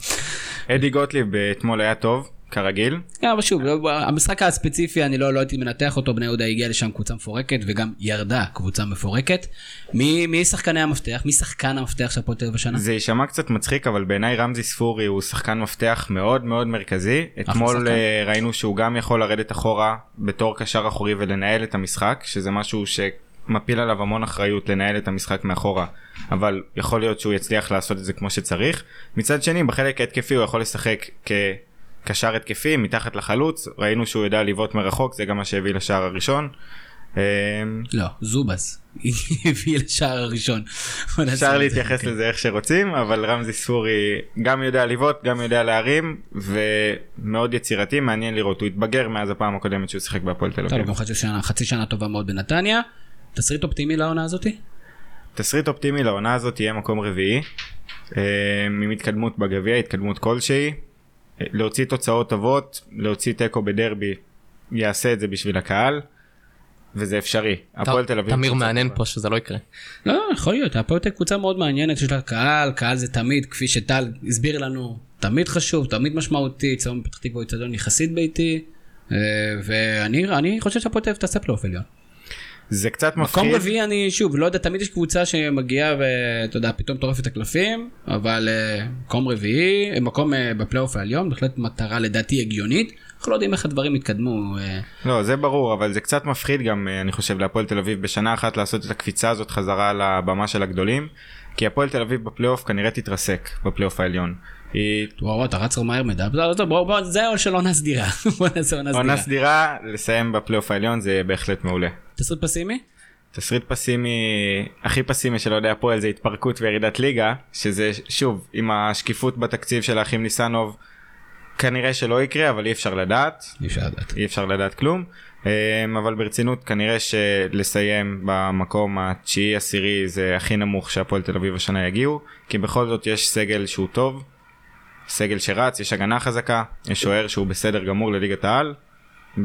אדי גוטליב אתמול היה טוב, כרגיל. כן, אבל שוב, המשחק הספציפי, אני לא לא הייתי מנתח אותו, בני יהודה הגיעה לשם קבוצה מפורקת, וגם ירדה קבוצה מפורקת. מי מי שחקני המפתח? מי שחקן המפתח של הפועל תל אביב השנה? זה יישמע קצת מצחיק אבל בעיניי רמזי ספורי הוא שחקן מפתח מאוד מאוד מרכזי. אתמול. אה, ראינו שהוא גם יכול לרדת אחורה בתור קשר אחורי ולנהל את המשחק שזה משהו שמפיל עליו המון אחריות לנהל את המשחק מאחורה אבל יכול להיות שהוא יצליח לעשות את זה כמו שצריך. מצד שני בחלק ההתקפי הוא יכול לשחק כקשר התקפי מתחת לחלוץ ראינו שהוא יודע לבעוט מרחוק זה גם מה שהביא לשער הראשון. אה, לא, זובס. הביא לשער הראשון. אפשר. להתייחס כן. לזה איך שרוצים אבל רמזי ספורי גם יודע לבעוט גם יודע להרים ומאוד יצירתי מעניין לראות הוא התבגר מאז הפעם הקודמת שהוא שיחק בהפועל תל אביב. חצי שנה, טובה מאוד בנתניה. תסריט אופטימי לעונה הזאתי? תסריט אופטימי לעונה הזאת יהיה מקום רביעי אה, עם התקדמות בגביע התקדמות כלשהי להוציא תוצאות טובות להוציא תיקו בדרבי יעשה את זה בשביל הקהל וזה אפשרי. הפועל תל אביב. תמיר מעניין. פה שזה לא יקרה. לא, יכול להיות, הפועל תל קבוצה מאוד מעניינת, יש לה קהל, קהל זה תמיד, כפי שטל הסביר לנו, תמיד חשוב, תמיד משמעותי, צהוב פתח תקווה הוא אצטדיון יחסית ביתי, אה, ואני אני חושב שהפועל תל אביב תעשה פלייאוף עליון. זה קצת מקום מפחיד. רביעי אני שוב לא יודע תמיד יש קבוצה שמגיעה ואתה יודע פתאום טורפת את הקלפים אבל אה, מקום רביעי אה, מקום אה, בפלייאוף העליון בהחלט מטרה לדעתי הגיונית אנחנו לא יודעים איך הדברים יתקדמו אה, לא זה ברור אבל זה קצת מפחיד גם אני חושב להפועל תל אביב בשנה אחת לעשות את הקפיצה הזאת חזרה לבמה של הגדולים כי הפועל תל אביב בפלייאוף כנראה תתרסק בפלייאוף העליון. היא וואו אתה רץ מהר מדי זה העול של עונה סדירה. עונה סדירה לסיים בפלייאוף העליון זה בהחלט מעולה. תסריט פסימי? תסריט פסימי הכי פסימי של אוהדי הפועל זה התפרקות וירידת ליגה שזה שוב עם השקיפות בתקציב של האחים ניסנוב כנראה שלא יקרה אבל אי אפשר לדעת אי אפשר לדעת. אי אפשר לדעת כלום אמ, אבל ברצינות כנראה שלסיים במקום התשיעי עשירי זה הכי נמוך שהפועל תל אביב השנה יגיעו כי בכל זאת יש סגל שהוא טוב סגל שרץ יש הגנה חזקה יש שוער שהוא בסדר גמור לליגת העל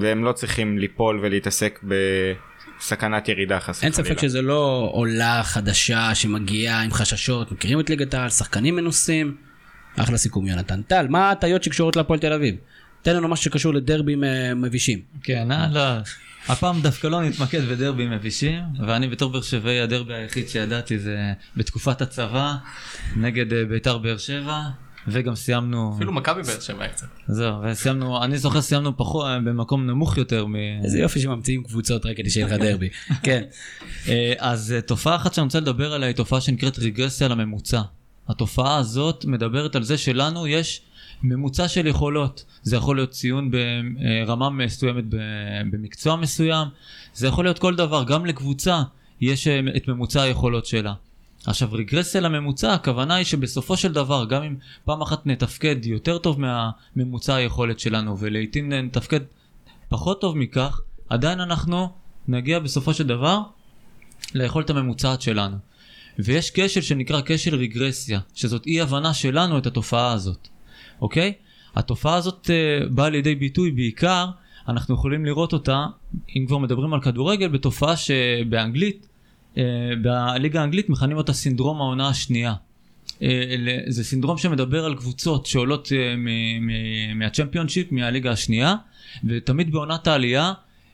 והם לא צריכים ליפול ולהתעסק בסכנת ירידה חס אין וחלילה. ספק שזה לא עולה חדשה שמגיעה עם חששות מכירים את ליגת העל שחקנים מנוסים. אחלה סיכום יונתן. טל מה ההטיות שקשורות להפועל תל אביב? תן לנו משהו שקשור לדרבים אה, מבישים. כן, אה, לא. הפעם דווקא לא נתמקד בדרבים מבישים, ואני בתור באר שבעי הדרבי היחיד שידעתי זה בתקופת הצבא, נגד אה, ביתר באר שבע, וגם סיימנו, אפילו מכבי באר שבע קצת. זהו, וסיימנו, אני זוכר סיימנו פחות, אה, במקום נמוך יותר מ... איזה יופי שממציאים קבוצות רק כדי שיהיה לך דרבי. כן. אה, אז אה, תופעה אחת שאני רוצה לדבר עליה היא תופעה שנקראת רגרסיה לממוצע. התופעה הזאת מדברת על זה שלנו יש ממוצע של יכולות. זה יכול להיות ציון ברמה מסוימת במקצוע מסוים, זה יכול להיות כל דבר, גם לקבוצה יש את ממוצע היכולות שלה. עכשיו רגרסיה לממוצע, הכוונה היא שבסופו של דבר, גם אם פעם אחת נתפקד יותר טוב מהממוצע היכולת שלנו, ולעיתים נתפקד פחות טוב מכך, עדיין אנחנו נגיע בסופו של דבר ליכולת הממוצעת שלנו. ויש כשל שנקרא כשל רגרסיה, שזאת אי הבנה שלנו את התופעה הזאת, אוקיי? התופעה הזאת uh, באה לידי ביטוי בעיקר, אנחנו יכולים לראות אותה, אם כבר מדברים על כדורגל, בתופעה שבאנגלית, בליגה האנגלית מכנים אותה סינדרום העונה השנייה. Uh, זה סינדרום שמדבר על קבוצות שעולות uh, מהצ'מפיונשיפ, מהליגה השנייה, ותמיד בעונת העלייה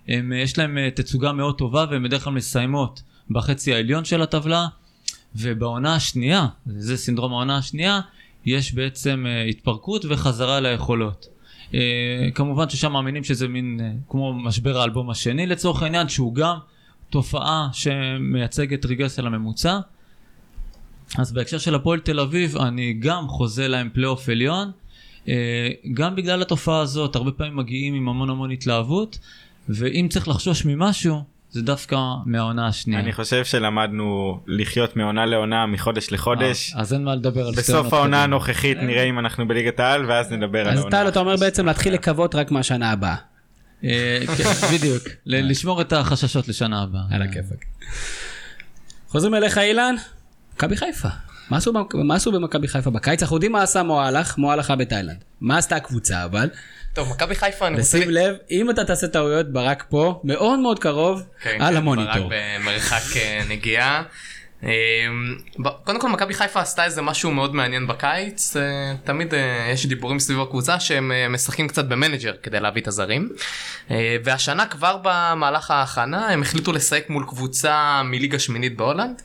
הם, יש להם תצוגה מאוד טובה והן בדרך כלל מסיימות בחצי העליון של הטבלה, ובעונה השנייה, זה סינדרום העונה השנייה, יש בעצם התפרקות וחזרה ליכולות. כמובן ששם מאמינים שזה מין כמו משבר האלבום השני לצורך העניין, שהוא גם תופעה שמייצגת רגרסיה לממוצע. אז בהקשר של הפועל תל אביב, אני גם חוזה להם פלייאוף עליון. Uh, גם בגלל התופעה הזאת, הרבה פעמים מגיעים עם המון המון התלהבות, ואם צריך לחשוש ממשהו, זה דווקא מהעונה השנייה. אני חושב שלמדנו לחיות מעונה לעונה, מחודש לחודש. אה, אז אין מה לדבר על בסוף העונה הנוכחית נראה אם אנחנו בליגת העל, ואז נדבר על העונה. אז טל, אתה אומר בעצם להתחיל לקוות רק מהשנה הבאה. אה, כן, בדיוק, לשמור את החששות לשנה הבאה. על הכיפאק. חוזרים אליך אילן, מכבי חיפה. מה עשו במכבי חיפה בקיץ? אנחנו יודעים מה עשה מואלם, מואלם בתאילנד. מה עשתה הקבוצה אבל? טוב, מכבי חיפה, אני רוצה... ושים לב, אם אתה תעשה טעויות, ברק פה, מאוד מאוד קרוב כן, על כן, המוניטור. ברק במרחק אה, נגיעה. אה, קודם כל מכבי חיפה עשתה איזה משהו מאוד מעניין בקיץ. אה, תמיד יש דיבורים סביב הקבוצה שהם משחקים קצת במנג'ר כדי להביא את הזרים. והשנה כבר במהלך ההכנה הם החליטו לשחק מול קבוצה מליגה שמינית בהולנד.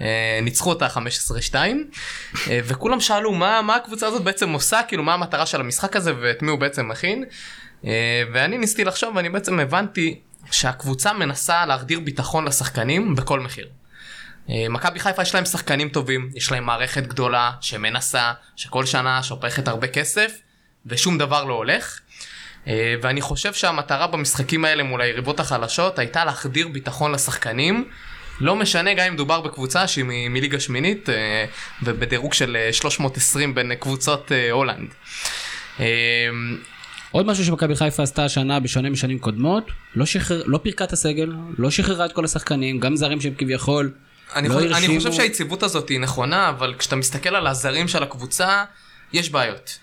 אה, ניצחו אותה 15-2 אה, וכולם שאלו מה, מה הקבוצה הזאת בעצם עושה? כאילו מה המטרה של המשחק הזה ואת מי הוא בעצם מכין? אה, ואני ניסיתי לחשוב ואני בעצם הבנתי שהקבוצה מנסה להחדיר ביטחון לשחקנים בכל מחיר. מכבי חיפה יש להם שחקנים טובים, יש להם מערכת גדולה שמנסה, שכל שנה שופכת הרבה כסף ושום דבר לא הולך. ואני חושב שהמטרה במשחקים האלה מול היריבות החלשות הייתה להחדיר ביטחון לשחקנים לא משנה גם אם מדובר בקבוצה שהיא מ- מליגה שמינית אה, ובדירוג של 320 אה, בין קבוצות אה, הולנד. עוד משהו שמכבי חיפה עשתה השנה בשונה משנים קודמות, לא, שחרר, לא פירקה את הסגל, לא שחררה את כל השחקנים, גם זרים שהם כביכול אני, לא חושב, אני חושב שהיציבות הזאת היא נכונה, אבל כשאתה מסתכל על הזרים של הקבוצה, יש בעיות.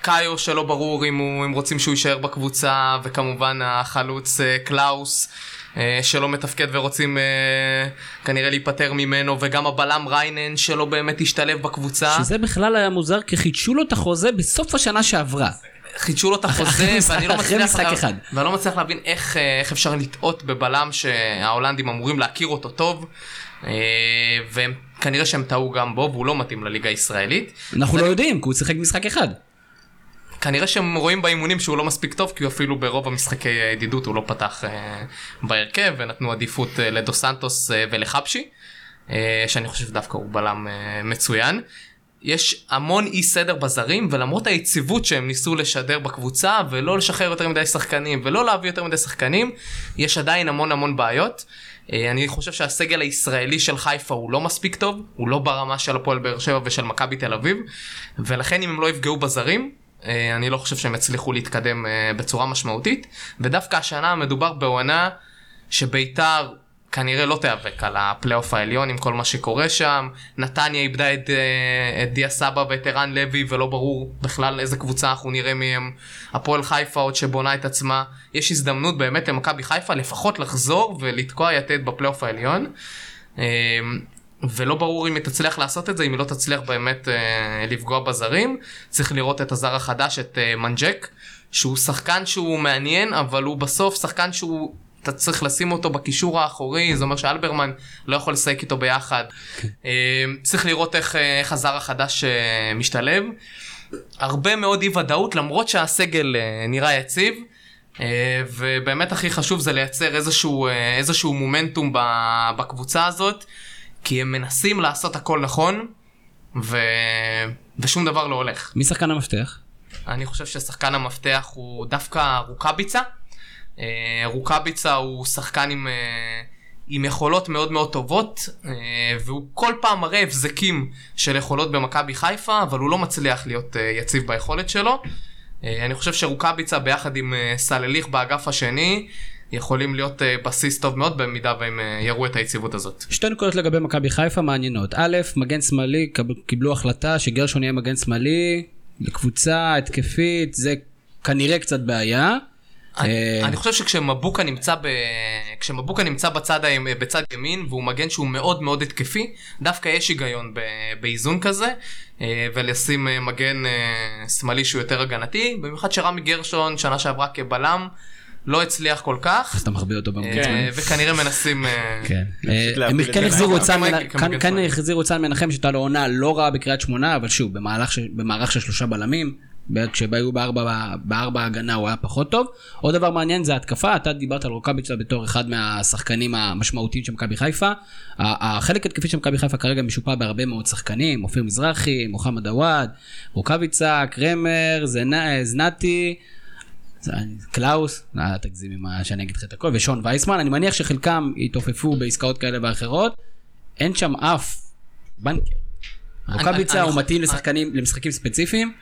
קאיו שלא ברור אם, הוא, אם רוצים שהוא יישאר בקבוצה, וכמובן החלוץ קלאוס. אה, שלא מתפקד ורוצים אה, כנראה להיפטר ממנו, וגם הבלם ריינן שלא באמת השתלב בקבוצה. שזה בכלל היה מוזר, כי חידשו לו את החוזה בסוף השנה שעברה. חידשו לו את החוזה, ואני לא מצליח, משחק אחד. ואני לא מצליח להבין איך, אה, איך אפשר לטעות בבלם שההולנדים אמורים להכיר אותו טוב. וכנראה שהם טעו גם בו, והוא לא מתאים לליגה הישראלית. אנחנו לא יודעים, כי הוא שיחק משחק אחד. כנראה שהם רואים באימונים שהוא לא מספיק טוב, כי אפילו ברוב המשחקי הידידות הוא לא פתח אה, בהרכב, ונתנו עדיפות אה, לדו סנטוס אה, ולחפשי, אה, שאני חושב שדווקא הוא בלם אה, מצוין. יש המון אי סדר בזרים, ולמרות היציבות שהם ניסו לשדר בקבוצה, ולא לשחרר יותר מדי שחקנים, ולא להביא יותר מדי שחקנים, יש עדיין המון המון בעיות. אה, אני חושב שהסגל הישראלי של חיפה הוא לא מספיק טוב, הוא לא ברמה של הפועל באר שבע ושל מכבי תל אביב, ולכן אם הם לא יפגעו בזרים, אה, אני לא חושב שהם יצליחו להתקדם אה, בצורה משמעותית, ודווקא השנה מדובר בעונה שביתר כנראה לא תיאבק על הפלייאוף העליון עם כל מה שקורה שם. נתניה איבדה את, אה, את דיה סבא ואת ערן לוי ולא ברור בכלל איזה קבוצה אנחנו נראה מהם. הפועל חיפה עוד שבונה את עצמה. יש הזדמנות באמת למכבי חיפה לפחות לחזור ולתקוע יתד בפלייאוף העליון. ולא ברור אם היא תצליח לעשות את זה, אם היא לא תצליח באמת אה, לפגוע בזרים. צריך לראות את הזר החדש, את אה, מנג'ק, שהוא שחקן שהוא מעניין, אבל הוא בסוף שחקן שהוא, אתה צריך לשים אותו בקישור האחורי, זה אומר שאלברמן לא יכול לשחק איתו ביחד. אה, צריך לראות איך, אה, איך הזר החדש אה, משתלב. הרבה מאוד אי ודאות, למרות שהסגל אה, נראה יציב. ובאמת הכי חשוב זה לייצר איזשהו, איזשהו מומנטום בקבוצה הזאת. כי הם מנסים לעשות הכל נכון, ו... ושום דבר לא הולך. מי שחקן המפתח? אני חושב ששחקן המפתח הוא דווקא רוקאביצה. אה, רוקאביצה הוא שחקן עם, אה, עם יכולות מאוד מאוד טובות, אה, והוא כל פעם מראה הבזקים של יכולות במכבי חיפה, אבל הוא לא מצליח להיות יציב ביכולת שלו. אני חושב שרוקאביצה ביחד עם סלליך באגף השני, יכולים להיות בסיס טוב מאוד במידה והם יראו את היציבות הזאת. שתי נקודות לגבי מכבי חיפה מעניינות. א', מגן שמאלי, קיבלו החלטה שגרשון יהיה מגן שמאלי, לקבוצה התקפית, זה כנראה קצת בעיה. אני, אה, אני חושב שכשמבוקה נמצא, ב... כשמבוקה נמצא בצד, בצד ימין והוא מגן שהוא מאוד מאוד התקפי, דווקא יש היגיון ב... באיזון כזה, אה, ולשים אה, מגן אה, שמאלי שהוא יותר הגנתי, במיוחד שרמי גרשון שנה שעברה כבלם לא הצליח כל כך, אז אתה מחביא אותו אה, שמאלי. וכנראה מנסים... אה, כן. אה, הם כן החזירו את. סן מנחם שהייתה לו עונה לא רעה בקריית שמונה, אבל שוב, במערך של שלושה בלמים, כשהיו בארבע בארבע הגנה הוא היה פחות טוב. עוד דבר מעניין זה ההתקפה, אתה דיברת על רוקאביצה בתור אחד מהשחקנים המשמעותיים של מכבי חיפה. החלק התקפי של מכבי חיפה כרגע משופע בהרבה מאוד שחקנים, אופיר מזרחי, מוחמד עוואד, רוקאביצה, קרמר, זנ- זנתי. קלאוס, אל תגזים עם ה- שאני אגיד לך את הכל, ושון וייסמן, אני מניח שחלקם יתעופפו בעסקאות כאלה ואחרות, אין שם אף בנקר. רוקאביצה הוא מתאים לשחקנים, למשחקים ספציפיים.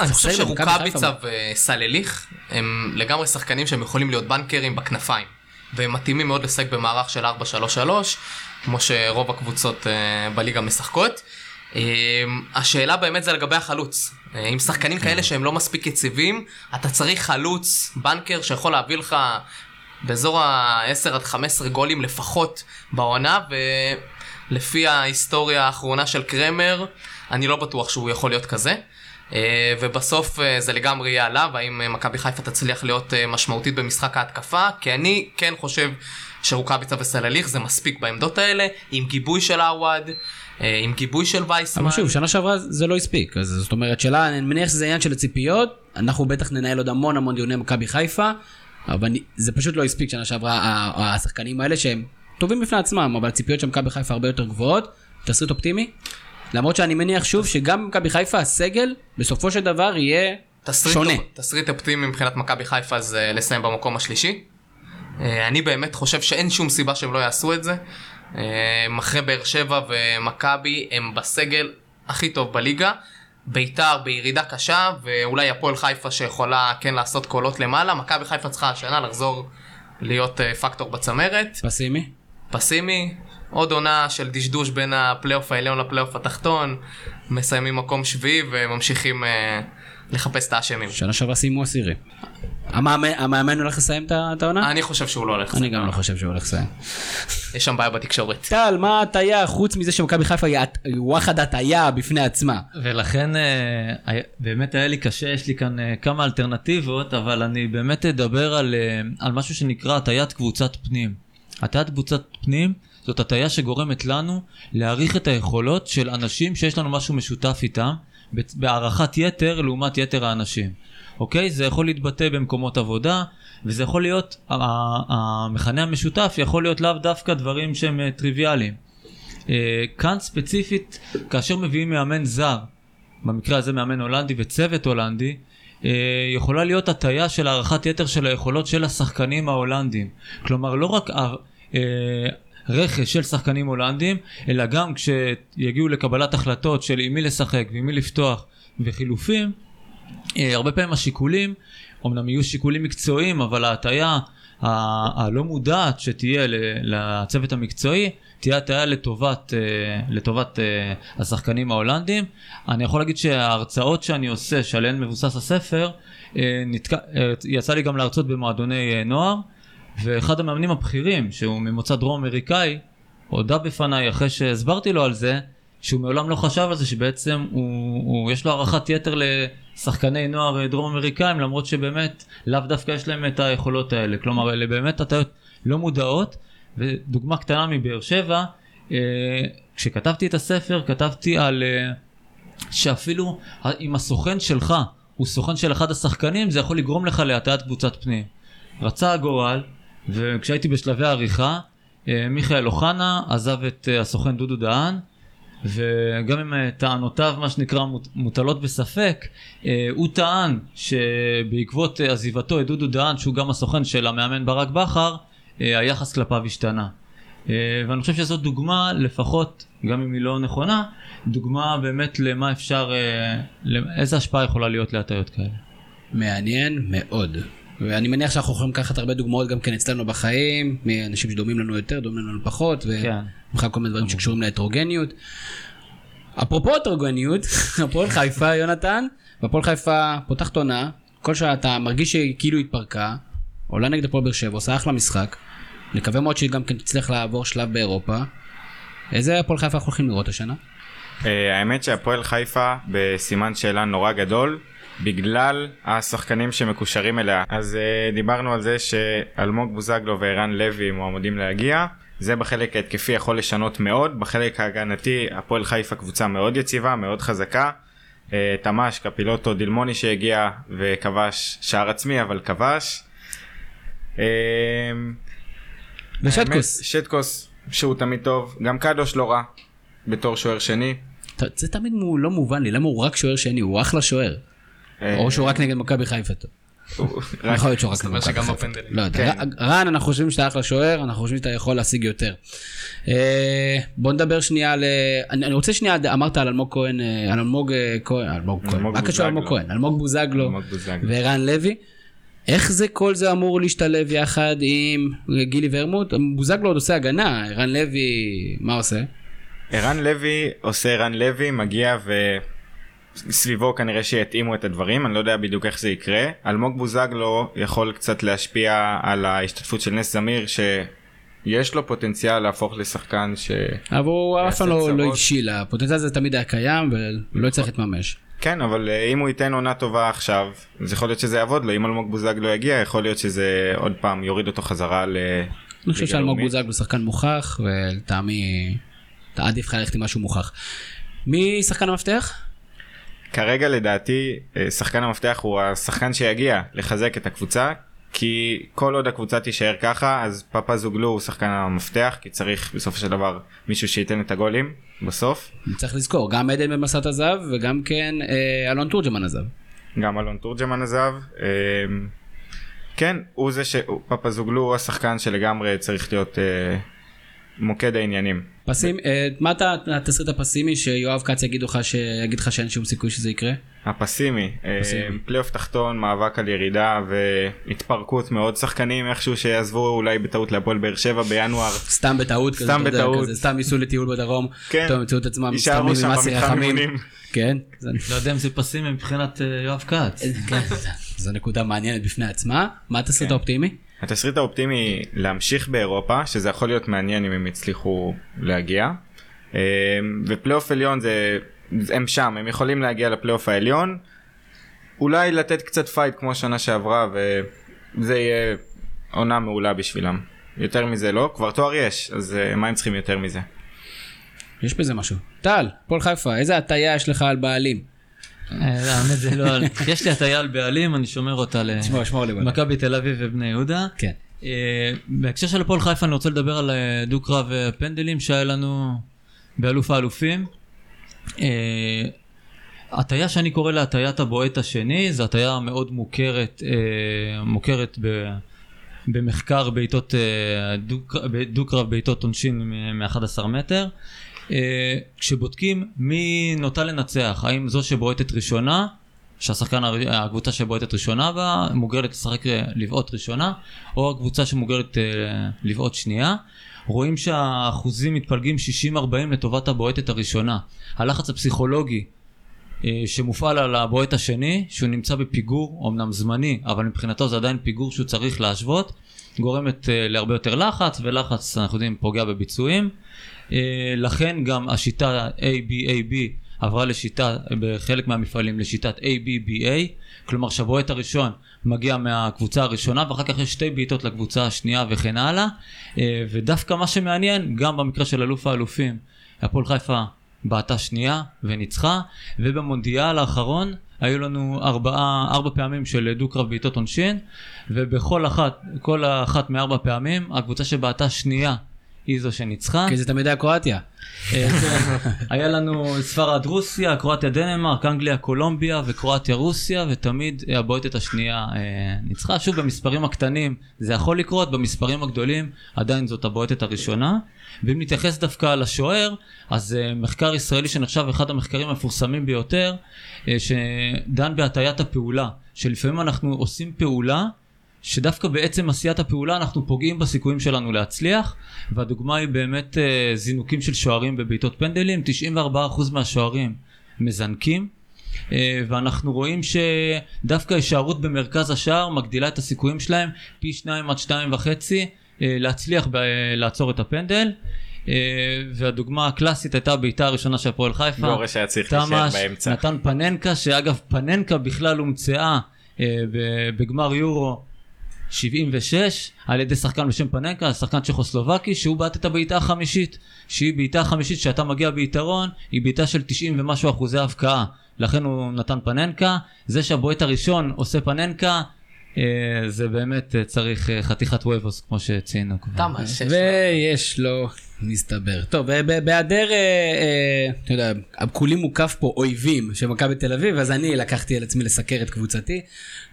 אני חושב שרוקאביצה. וסלליך הם לגמרי שחקנים שהם יכולים להיות בנקרים בכנפיים. והם מתאימים מאוד לשחק במערך של 4-3-3, כמו שרוב הקבוצות אה, בליגה משחקות. אה, השאלה באמת זה לגבי החלוץ. אה, עם שחקנים כן. כאלה שהם לא מספיק יציבים, אתה צריך חלוץ, בנקר, שיכול להביא לך באזור ה-10 עד 15 גולים לפחות בעונה, ולפי ההיסטוריה האחרונה של קרמר, אני לא בטוח שהוא יכול להיות כזה. אה, ובסוף אה, זה לגמרי יהיה עליו, האם אה, מכבי חיפה תצליח להיות משמעותית במשחק ההתקפה, כי אני כן חושב שרוקאביצה וסלליך זה מספיק בעמדות האלה, עם גיבוי של עווד, עם גיבוי של וייסמן. אבל שוב, שנה שעברה זה לא הספיק, אז זאת אומרת שאלה, אני מניח שזה עניין של הציפיות, אנחנו בטח ננהל עוד המון המון דיוני מכבי חיפה, אבל זה פשוט לא הספיק שנה שעברה, השחקנים האלה שהם טובים בפני עצמם, אבל הציפיות של מכבי חיפה הרבה יותר גבוהות, תסריט אופטימי. למרות שאני מניח שוב שגם במכבי חיפה הסגל בסופו של דבר יהיה תסריט, שונה. תסריט אופטימי מבחינת מכבי חיפה זה לסיים במקום השלישי. אה, אני באמת חושב שאין שום סיבה שהם לא יעשו את זה. אה, אחרי באר שבע ומכבי הם בסגל הכי טוב בליגה. ביתר בירידה קשה ואולי הפועל חיפה שיכולה כן לעשות קולות למעלה. מכבי חיפה צריכה השנה לחזור להיות אה, פקטור בצמרת. פסימי. פסימי, עוד עונה של דשדוש בין הפלייאוף העליון לפלייאוף התחתון, מסיימים מקום שביעי וממשיכים אה, לחפש את האשמים. שנה שעברה סיימו עשירי. המאמן המאמן הולך לסיים את העונה? אני חושב שהוא לא הולך אני לסיים. גם לא חושב שהוא הולך לסיים. יש שם בעיה בתקשורת. טל, מה ההטייה חוץ מזה שמכבי חיפה היא וואחד הטייה בפני עצמה? ולכן אה, באמת היה לי קשה, יש לי כאן אה, כמה אלטרנטיבות, אבל אני באמת אדבר על, אה, על משהו שנקרא הטיית קבוצת פנים. הטיית קבוצת פנים זאת הטיה שגורמת לנו להעריך את היכולות של אנשים שיש לנו משהו משותף איתם, בהערכת יתר לעומת יתר האנשים. אוקיי? זה יכול להתבטא במקומות עבודה, וזה יכול להיות, המכנה המשותף יכול להיות לאו דווקא דברים שהם אה, טריוויאליים. אה, כאן ספציפית, כאשר מביאים מאמן זר, במקרה הזה מאמן הולנדי וצוות הולנדי, אה, יכולה להיות הטיה של הערכת יתר של היכולות של השחקנים ההולנדים. כלומר, לא רק רכש של שחקנים הולנדים, אלא גם כשיגיעו לקבלת החלטות של עם מי לשחק ועם מי לפתוח וחילופים, אה, הרבה פעמים השיקולים, אמנם יהיו שיקולים מקצועיים, אבל ההטייה הלא מודעת שתהיה לצוות המקצועי, תהיה הטיה לטובת, אה, לטובת אה, השחקנים ההולנדים. אני יכול להגיד שההרצאות שאני עושה, שעליהן מבוסס הספר, נתק... יצא לי גם להרצות במועדוני נוער, ואחד המאמנים הבכירים, שהוא ממוצא דרום אמריקאי, הודה בפניי אחרי שהסברתי לו על זה, שהוא מעולם לא חשב על זה שבעצם הוא, הוא יש לו הערכת יתר לשחקני נוער דרום אמריקאים למרות שבאמת לאו דווקא יש להם את היכולות האלה כלומר אלה באמת הטעיות לא מודעות ודוגמה קטנה מבאר שבע אה, כשכתבתי את הספר כתבתי על אה, שאפילו אם הסוכן שלך הוא סוכן של אחד השחקנים זה יכול לגרום לך להטעת קבוצת פנים. רצה הגורל וכשהייתי בשלבי העריכה אה, מיכאל אוחנה עזב את אה, הסוכן דודו דהן וגם אם אה, טענותיו מה שנקרא מוט- מוטלות בספק, הוא טען שבעקבות עזיבתו את דודו דהן שהוא גם הסוכן של המאמן ברק בכר, היחס כלפיו השתנה. ואני חושב שזאת דוגמה לפחות, גם אם היא לא נכונה, דוגמה באמת למה אפשר, לאיזה השפעה יכולה להיות להטיות כאלה. מעניין מאוד. ואני מניח שאנחנו יכולים לקחת הרבה דוגמאות גם כן אצלנו בחיים, מאנשים שדומים לנו יותר, דומים לנו פחות, כן. ובכלל כל מיני דברים שקשורים להטרוגניות. אפרופו הטרוגניות, הפועל חיפה, יונתן, והפועל חיפה פותחת עונה, כל שעה אתה מרגיש שכאילו התפרקה, עולה נגד הפועל באר שבע, עושה אחלה משחק, נקווה מאוד שהיא גם כן תצליח לעבור שלב באירופה. איזה הפועל חיפה אנחנו הולכים לראות השנה? אה, האמת שהפועל חיפה בסימן שאלה נורא גדול בגלל השחקנים שמקושרים אליה. אז אה, דיברנו על זה שאלמוג בוזגלו וערן לוי מועמדים להגיע. זה בחלק ההתקפי יכול לשנות מאוד, בחלק ההגנתי הפועל חיפה קבוצה מאוד יציבה, מאוד חזקה. אה, תמ"ש, קפילוטו, דילמוני שהגיע וכבש שער עצמי אבל כבש. אה, ושטקוס. שטקוס שהוא תמיד טוב, גם קדוש לא רע בתור שוער שני. זה תמיד לא מובן לי, למה הוא רק שוער שני? הוא אחלה שוער. אה, או שהוא רק נגד מכבי חיפה טוב. יכול להיות שהוא רק נגד מכבי חיפה. לא יודע. כן. רן, אנחנו חושבים שאתה אחלה שוער, אנחנו חושבים שאתה יכול להשיג יותר. אה, בוא נדבר שנייה על... אה, אני רוצה שנייה, אמרת על אלמוג כהן, על אלמוג כהן, אלמוג כהן, מה קשור אלמוג. כהן? אלמוג בוזגלו. וערן לוי. איך זה כל זה אמור להשתלב יחד עם גילי ורמוט? בוזגלו עוד עושה הגנה, ערן לוי, מה עושה? ערן לוי עושה ערן לוי מגיע וסביבו כנראה שיתאימו את הדברים אני לא יודע בדיוק איך זה יקרה אלמוג בוזגלו יכול קצת להשפיע על ההשתתפות של נס זמיר שיש לו פוטנציאל להפוך לשחקן ש... אבל הוא אף פעם לא- לא. הבשיל, הפוטנציאל הזה תמיד היה קיים ולא יצטרך להתממש. כן אבל אה, אם הוא ייתן עונה טובה עכשיו אז יכול להיות שזה יעבוד לו אם אלמוג בוזגלו יגיע יכול להיות שזה עוד פעם יוריד אותו חזרה ל... אני חושב שאלמוג. בוזגלו שחקן מוכח, ולטעמי, אתה עדיף לך ללכת עם משהו מוכח. מי שחקן המפתח? כרגע לדעתי אה, שחקן המפתח הוא השחקן שיגיע לחזק את הקבוצה כי כל עוד הקבוצה תישאר ככה אז פאפה זוגלו הוא שחקן המפתח כי צריך בסופו של דבר מישהו שייתן את הגולים בסוף צריך לזכור, גם עדן במסעת עזב, וגם כן אה, אלון תורג'מן עזב. גם אלון תורג'מן עזב אה, כן הוא זה שפאפה זוגלו הוא השחקן שלגמרי צריך להיות אה, מוקד העניינים פסים, אה, מה אתה, התסריט הפסימי שיואב כץ יגיד לך, שיגיד לך שאין שום סיכוי שזה יקרה? הפסימי, אה. פלייאוף תחתון, מאבק על ירידה והתפרקות מאוד שחקנים איכשהו שיעזבו אולי בטעות להפועל באר שבע בינואר. סתם בטעות סתם בטעות. סתם ייסעו לטיול בדרום, כן. פתאום ימצאו את עצמם אסי במתחם רחמים. כן, לא יודע אם זה פסימי מבחינת אה, יואב כץ. כן, זו נקודה מעניינת בפני עצמה. מה התסריט כן. האופטימי? התסריט האופטימי להמשיך באירופה שזה יכול להיות מעניין אם הם יצליחו להגיע. אה, ופלייאוף עליון זה הם שם הם יכולים להגיע לפלייאוף העליון. אולי לתת קצת fight כמו שנה שעברה וזה יהיה עונה מעולה בשבילם. יותר מזה לא כבר תואר יש אז אה, מה הם צריכים יותר מזה. יש בזה משהו. טל, פועל חיפה, איזה הטיה יש לך על בעלים? האמת זה לא... יש לי הטיה על בעלים, אני שומר אותה. למכבי תל אביב ובני יהודה. כן. אה, בהקשר של הפועל חיפה אני רוצה לדבר על אה, דו-קרב פנדלים שהיה לנו באלוף האלופים. אה, הטיה שאני קורא לה הטיית הבועט השני, זו הטיה מאוד מוכרת, מוכרת ב... במחקר בעיטות, דו- דו-קרב בעיטות עונשין מ-11 מטר. אה, כשבודקים מי נוטה לנצח, האם זו שבועטת ראשונה, שהשחקן, הקבוצה שבועטת ראשונה בה, מוגרלת לשחק אה, לבעוט ראשונה, או הקבוצה שמוגרלת אה, לבעוט שנייה. רואים שהאחוזים מתפלגים 60-40 לטובת הבועטת הראשונה. הלחץ הפסיכולוגי שמופעל על הבועט השני, שהוא נמצא בפיגור, אמנם זמני, אבל מבחינתו זה עדיין פיגור שהוא צריך להשוות, גורמת להרבה יותר לחץ, ולחץ אנחנו יודעים פוגע בביצועים. אה, לכן גם השיטה ABAB עברה לשיטה, בחלק מהמפעלים לשיטת ABBA, כלומר שהבועט הראשון מגיע מהקבוצה הראשונה ואחר כך יש שתי בעיטות לקבוצה השנייה וכן הלאה. אה, ודווקא מה שמעניין גם במקרה של אלוף האלופים הפועל חיפה בעטה שנייה וניצחה ובמונדיאל האחרון היו לנו ארבעה, ארבע פעמים של דו-קרב בעיטות עונשין ובכל אחת, כל אחת מארבע פעמים הקבוצה שבעטה שנייה היא זו שניצחה. כי זה תמיד היה קרואטיה. היה לנו ספרד רוסיה, קרואטיה דנמרק, אנגליה קולומביה וקרואטיה רוסיה, ותמיד הבועטת השנייה אה, ניצחה. שוב, במספרים הקטנים זה יכול לקרות, במספרים הגדולים עדיין זאת הבועטת הראשונה. ואם נתייחס דווקא לשוער, אז אה, מחקר ישראלי שנחשב אחד המחקרים המפורסמים ביותר, אה, שדן בהטיית הפעולה, שלפעמים אנחנו עושים פעולה שדווקא בעצם עשיית הפעולה אנחנו פוגעים בסיכויים שלנו להצליח והדוגמה היא באמת uh, זינוקים של שוערים בבעיטות פנדלים. 94% מהשוערים מזנקים uh, ואנחנו רואים שדווקא הישארות במרכז השער מגדילה את הסיכויים שלהם פי 2 עד 2 וחצי uh, להצליח ב- לעצור את הפנדל. uh, והדוגמה הקלאסית הייתה הבעיטה הראשונה של הפועל חיפה. גורש היה צריך להישאר תמ"ש באמצע. נתן פננקה שאגב פננקה בכלל הומצאה אה, בגמר יורו 76 על ידי שחקן בשם פננקה, שחקן צ'כוסלובקי שהוא בעט את הבעיטה החמישית שהיא בעיטה חמישית שאתה מגיע ביתרון היא בעיטה של 90 ומשהו אחוזי הבקעה לכן הוא נתן פננקה זה שהבועט הראשון עושה פננקה אה, זה באמת אה, צריך אה, חתיכת וובוס כמו שציינו כבר. תמה, שש. ויש לו, מסתבר. טוב, ב- בהיעדר, אה, אה, אתה יודע, כולי מוקף פה אויבים של מכבי תל אביב, אז אני לקחתי על עצמי לסקר את קבוצתי.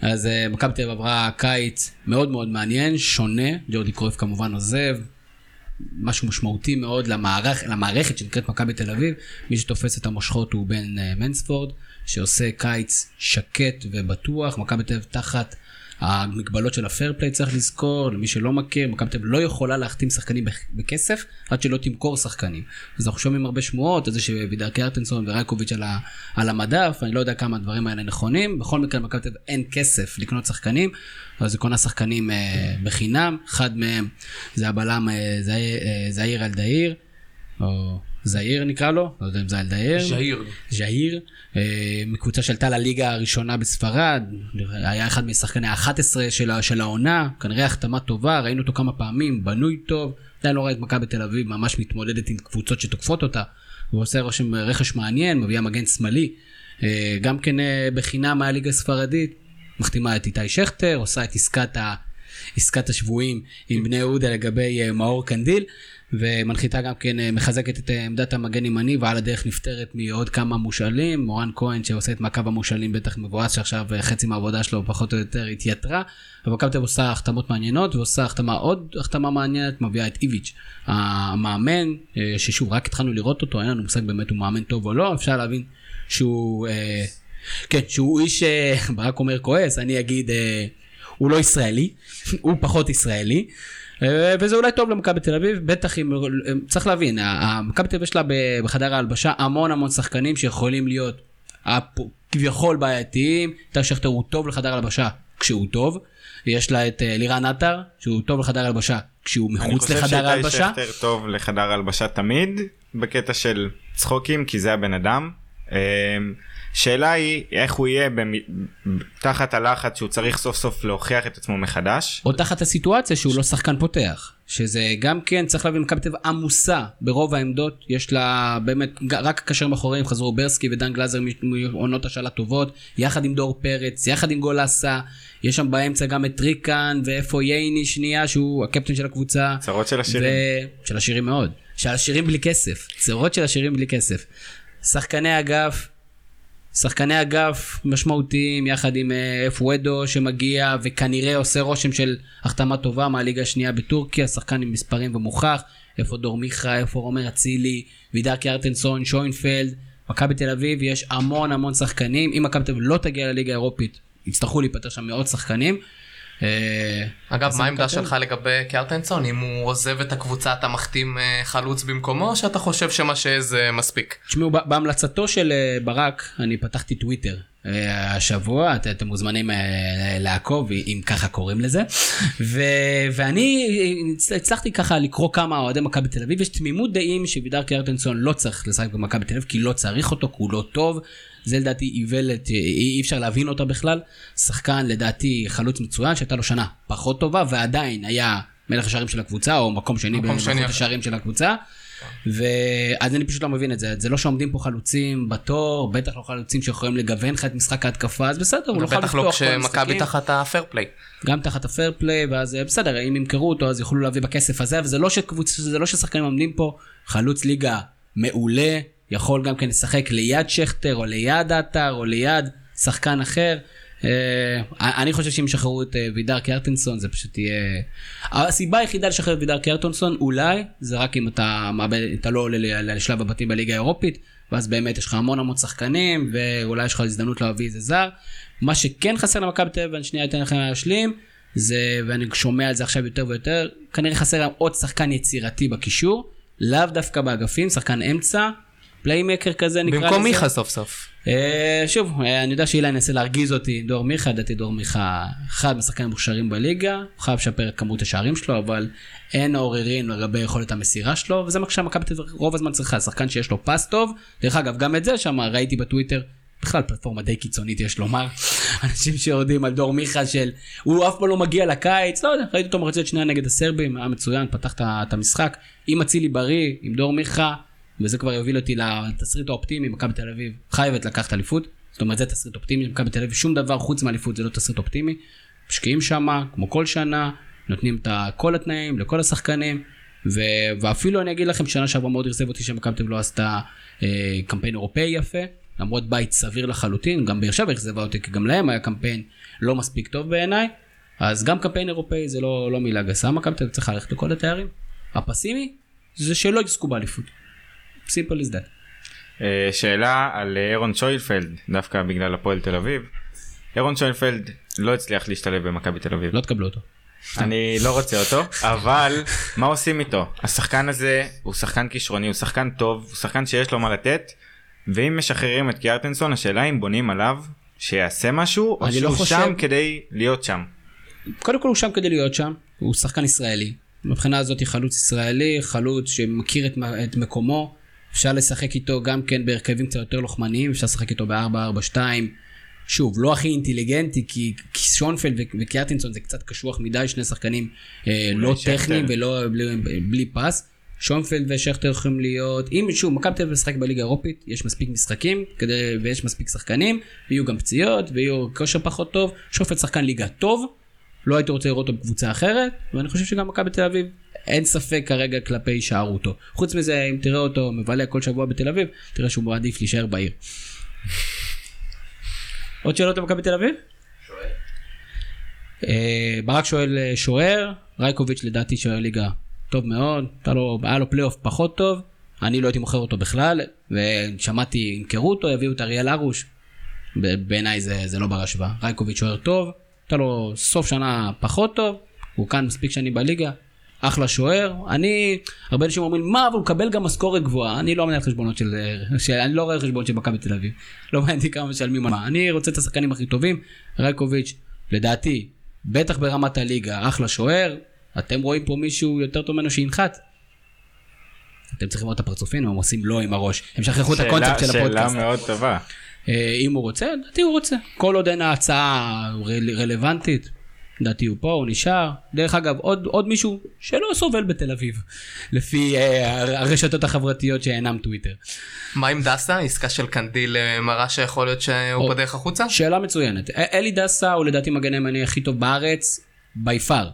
אז אה, מכבי תל אביב עברה קיץ מאוד מאוד מעניין, שונה, ג'ורדי קרויף כמובן עוזב. משהו משמעותי מאוד למערכ, למערכת שנקראת מכבי תל אביב. מי שתופס את המושכות הוא בן אה, מנספורד, שעושה קיץ שקט ובטוח. מכבי תל אביב תחת המגבלות של הפייר פליי צריך לזכור, למי שלא מכיר, מכבי תל לא יכולה להחתים שחקנים בכ- בכסף עד שלא תמכור שחקנים. אז אנחנו שומעים הרבה שמועות על זה שווידר קרטנסון ורייקוביץ' על, ה- על המדף, אני לא יודע כמה הדברים האלה נכונים. בכל מקרה למכבי תל אין כסף לקנות שחקנים, אז היא קונה שחקנים אה, בחינם, אחד מהם זה הבלם אה, זעיר- אה, זעיר אלדאיר, או זעיר נקרא לו, לא יודע אם זה אלדאיר. ז'איר. ז'איר, אה, מקבוצה שעלתה לליגה הראשונה בספרד, היה אחד משחקני ה-11 של, של העונה, כנראה החתמה טובה, ראינו אותו כמה פעמים, בנוי טוב, עדיין לא רואה את מכבי תל אביב ממש מתמודדת עם קבוצות שתוקפות אותה, הוא עושה רושם רכש מעניין, מביאה מגן שמאלי, אה, גם כן אה, בחינם מהליגה הספרדית, מחתימה את איתי שכטר, עושה את עסקת, ה, עסקת השבויים עם בני יהודה לגבי מאור קנדיל. ומנחיתה גם כן, אה, מחזקת את אה, עמדת המגן ימני ועל הדרך נפטרת מעוד כמה מושאלים. מורן כהן שעושה את מעקב המושאלים בטח מבואס שעכשיו אה, חצי מהעבודה שלו פחות או יותר התייתרה. אבל אביב עושה החתמות מעניינות ועושה החתמה עוד החתמה מעניינת, מביאה את איביץ' המאמן, ששוב רק התחלנו לראות אותו, אין לנו מושג באמת הוא מאמן טוב או לא, אפשר להבין שהוא, כן, שהוא איש, ברק אומר כועס, אני אגיד, הוא לא ישראלי, הוא פחות ישראלי. אה, וזה אולי טוב למכבי תל אביב, בטח אם, צריך להבין, מכבי תל אביב יש לה בחדר ההלבשה המון המון שחקנים שיכולים להיות כביכול בעייתיים, טל שכטר הוא טוב לחדר הלבשה כשהוא טוב, יש לה את אה, לירן עטר שהוא טוב לחדר הלבשה כשהוא מחוץ לחדר אני חושב ההלבשה. שכטר טוב לחדר הלבשה תמיד, בקטע של צחוקים, כי זה הבן אדם. שאלה היא איך הוא יהיה במ... תחת הלחץ שהוא צריך סוף סוף להוכיח את עצמו מחדש. או תחת הסיטואציה שהוא לא שחקן פותח. שזה גם כן, צריך להבין, מכבי תל אביב עמוסה ברוב העמדות, יש לה באמת, רק הקשר מאחוריהם חזרו ברסקי ודן גלזר מעונות השאלה טובות, יחד עם דור פרץ, יחד עם גולסה, יש שם באמצע גם את ריקן, ואיפה ייני שנייה, שהוא הקפטן של הקבוצה. צרות של השירים. ו... של השירים מאוד. של השירים בלי כסף. צרות של השירים בלי כסף. שחקני אגף, שחקני אגף משמעותיים יחד עם אה, אפואדו שמגיע וכנראה עושה רושם של החתמה טובה מהליגה השנייה בטורקיה, שחקן עם מספרים ומוכח, איפה דור מיכה, איפה רומר אצילי, וידר קיארטנסון, שוינפלד, מכבי תל אביב, יש המון המון שחקנים, אם מכבי תל אביב לא תגיע לליגה האירופית, יצטרכו להיפטר שם מאות שחקנים. אה, אגב, מה העמדה. שלך לגבי קיארטנסון? אם הוא עוזב את הקבוצה אתה מחתים אה, חלוץ במקומו, או שאתה חושב שמה שזה מספיק? תשמעו, בהמלצתו של אה, ברק, אני פתחתי טוויטר השבוע, את- אתם מוזמנים לעקוב, אם ככה קוראים לזה. ו- ואני הצ- הצלחתי ככה לקרוא כמה אוהדי מכבי תל אביב, יש תמימות דעים שווידר קיארטנסון לא צריך לשחק במכבי תל אביב, כי לא צריך אותו, כי הוא לא טוב. זה לדעתי איוולת, אה, אי אפשר להבין אותה בכלל. שחקן לדעתי חלוץ מצוין, שהייתה לו שנה פחות טובה, ועדיין היה מלך השערים של הקבוצה, או מקום שני במלכות. השערים של הקבוצה. ואז אני פשוט לא מבין את זה. זה לא שעומדים פה חלוצים בתור, בטח לא חלוצים שיכולים לגוון לך את משחק ההתקפה, אז בסדר, הוא לא חייב בטח לפתוח לא כל כשמכבי המשחקים. תחת הפייר פליי. גם תחת הפייר פליי, ואז אה, בסדר, אם ימכרו אותו אז יוכלו להביא בכסף הזה, אבל זה לא שקבוצ... זה לא ששחקנים עומדים פה, חלוץ ליגה מעולה, יכול גם כן לשחק ליד שכטר, או ליד עטר, או ליד שחקן אחר. אה, אני חושב שאם ישחררו את אה, וידר קיארטנסון זה פשוט יהיה... הסיבה היחידה לשחרר את וידר קיארטנסון אולי זה רק אם אתה מאבד, אתה לא עולה לשלב הבתים בליגה האירופית ואז באמת יש לך המון המון שחקנים ואולי יש לך הזדמנות להביא איזה זר. מה שכן חסר למכבי תל אביב, ואני שנייה אתן לכם להשלים, זה, ואני שומע על זה עכשיו יותר ויותר, כנראה חסר להם עוד שחקן יצירתי בקישור, לאו דווקא באגפים, שחקן אמצע, פליימקר כזה נקרא לזה. במקום מיכה סוף סוף. אה, שוב, אה, אני יודע שאילן ינסה להרגיז אותי, דור מיכה, לדעתי דור מיכה אחד מהשחקנים המוכשרים בליגה, הוא חייב לשפר את כמות השערים שלו, אבל אין עוררין לגבי יכולת המסירה שלו, וזה מה שמכבי תל רוב הזמן צריכה, שחקן שיש לו פס טוב, דרך אגב, גם את זה שם ראיתי בטוויטר, בכלל פלטפורמה די קיצונית יש לומר, אנשים שיורדים על דור מיכה של, הוא אף פעם לא מגיע לקיץ, לא יודע, ראיתי אותו מחצית שנייה נגד הסרבים, היה מצוין, פתח את את המשחק, עם אצילי בריא, עם דור מיכה, וזה כבר יוביל אותי לתסריט האופטימי, מכבי תל אביב חייבת לקחת אליפות. זאת אומרת זה תסריט אופטימי, מכבי תל אביב שום דבר חוץ מאליפות זה לא תסריט אופטימי. משקיעים שם, כמו כל שנה, נותנים את כל התנאים לכל השחקנים. ו... ואפילו אני אגיד לכם שנה שעברה מאוד אכזב אותי שמכבי תל אביב לא עשתה אה, קמפיין אירופאי יפה. למרות בית סביר לחלוטין, גם באר שבע אכזבה אותי, כי גם להם היה קמפיין לא מספיק טוב בעיניי. אז גם קמפיין אירופאי זה לא, לא מילה גסה, מכבי תל אביב צריכה ללכת לכל התארים. הפסימי זה שלא יזכו באליפות. Simple as that. אה, שאלה על אה, אירון שוילפלד, דווקא בגלל הפועל תל אביב. אירון שוילפלד לא הצליח להשתלב במכבי תל אביב. לא תקבלו אותו. אני לא רוצה אותו, אבל מה עושים איתו? השחקן הזה הוא שחקן כישרוני, הוא שחקן טוב, הוא שחקן שיש לו מה לתת, ואם משחררים את קיארטנסון, השאלה אם בונים עליו שיעשה משהו, או אני שהוא לא חושב- שם כדי להיות שם. קודם כל הוא שם כדי להיות שם, הוא שחקן ישראלי. מבחינה הזאת חלוץ ישראלי, חלוץ שמכיר את, את מקומו, אפשר לשחק איתו גם כן בהרכבים קצת יותר לוחמניים, אפשר לשחק איתו ב-4-4-2. שוב, לא הכי אינטליגנטי, כי, כי שונפלד ו- וקיארטינסון זה קצת קשוח מדי, שני שחקנים אה, לא שכטר. טכניים ולא בלי, בלי פס. שונפלד ושכטר יכולים להיות, אם שוב, מכבי תל אביב משחק בליגה האירופית, יש מספיק משחקים כדי, ויש מספיק שחקנים, ויהיו גם פציעות, ויהיו כושר פחות טוב, שונפלד שחקן ליגה טוב, לא הייתי רוצה לראות אותו בקבוצה אחרת, ואני חושב שגם מכבי תל אביב, אין ספק כרגע כלפי הישארותו. חוץ מזה, אם תראה אותו מבלה כל שבוע בתל אביב, תראה שהוא מעדיף להישאר בעיר. עוד שאלות למכבי תל אביב? אה, ברק שואל אה, שוער, רייקוביץ' לדעתי שוער ליגה טוב מאוד, היה לו, היה לו פלייאוף פחות טוב, אני לא הייתי מוכר אותו בכלל, ושמעתי ימכרו אותו, יביאו את אריאל הרוש, בעיניי זה, זה לא בר השוואה. רייקוביץ' שוער טוב, הייתה לו סוף שנה פחות טוב, הוא כאן מספיק שנים בליגה, אחלה שוער. אני, הרבה אנשים אומרים, מה, אבל הוא מקבל גם משכורת גבוהה. אני לא מנהל חשבונות של, של אני לא רואה חשבונות של מכבי תל אביב. לא מעניין אותי כמה משלמים על מה. אני רוצה את השחקנים הכי טובים. רייקוביץ', לדעתי, בטח ברמת הליגה, אחלה שוער. אתם רואים פה מישהו יותר טוב ממנו שינחת? אתם צריכים לראות את הפרצופים, הם עושים לא עם הראש. הם שכחו את שאלה- הקונספט של שאלה הפודקאסט. מאוד טובה. אה, אם הוא רוצה, לדעתי הוא רוצה. כל עוד אין ההצעה רל- רלוונטית, לדעתי הוא פה, הוא נשאר. דרך אגב, עוד, עוד מישהו שלא סובל בתל אביב, לפי אה, הרשתות החברתיות שאינם טוויטר. מה עם דסה? עסקה של קנדיל אה, מראה שיכול להיות שהוא או. בדרך החוצה? שאלה מצוינת. אלי דסה הוא לדעתי מגן הימני הכי טוב בארץ, בי פאר.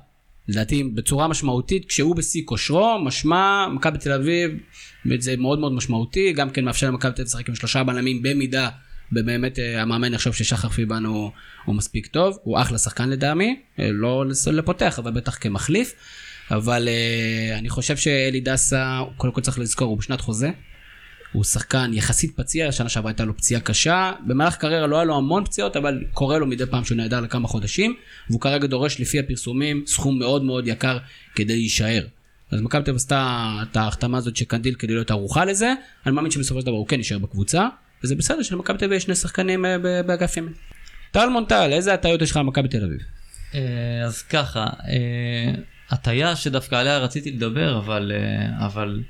לדעתי בצורה משמעותית, כשהוא בשיא כושרו, משמע, מכבי תל אביב, זה מאוד מאוד משמעותי, גם כן מאפשר למכבי תל אביב לשחק עם שלושה בלמים במידה, ובאמת אה, המאמן יחשוב ששחר פיבן הוא, הוא מספיק טוב, הוא אחלה שחקן לדעמי, אה, לא לפותח, אבל בטח כמחליף. אבל אה, אני חושב שאלי דסה, קודם כל צריך לזכור, הוא בשנת חוזה, הוא שחקן יחסית פציע, שנה שעברה הייתה לו פציעה קשה, במהלך קריירה לא היה לו המון פציעות, אבל קורה לו מדי פעם שהוא נעדר לכמה חודשים, והוא כרגע דורש לפי הפרסומים סכום מאוד מאוד יקר כדי להישאר. אז מכבי תל עשתה את ההחתמה הזאת של קנדיל כדי להיות ערוכה לזה, אני מאמין שבסופו של דבר הוא כן יישאר בקבוצה, וזה בסדר שלמכבי תל אביב יש שני שחקנים אה, באגף ימין. טל מונטל, איזה הטעיות יש לך על מכבי תל אביב? אה, אז ככה, אה, הטיה שדווקא עליה רציתי לדבר, אבל, אבל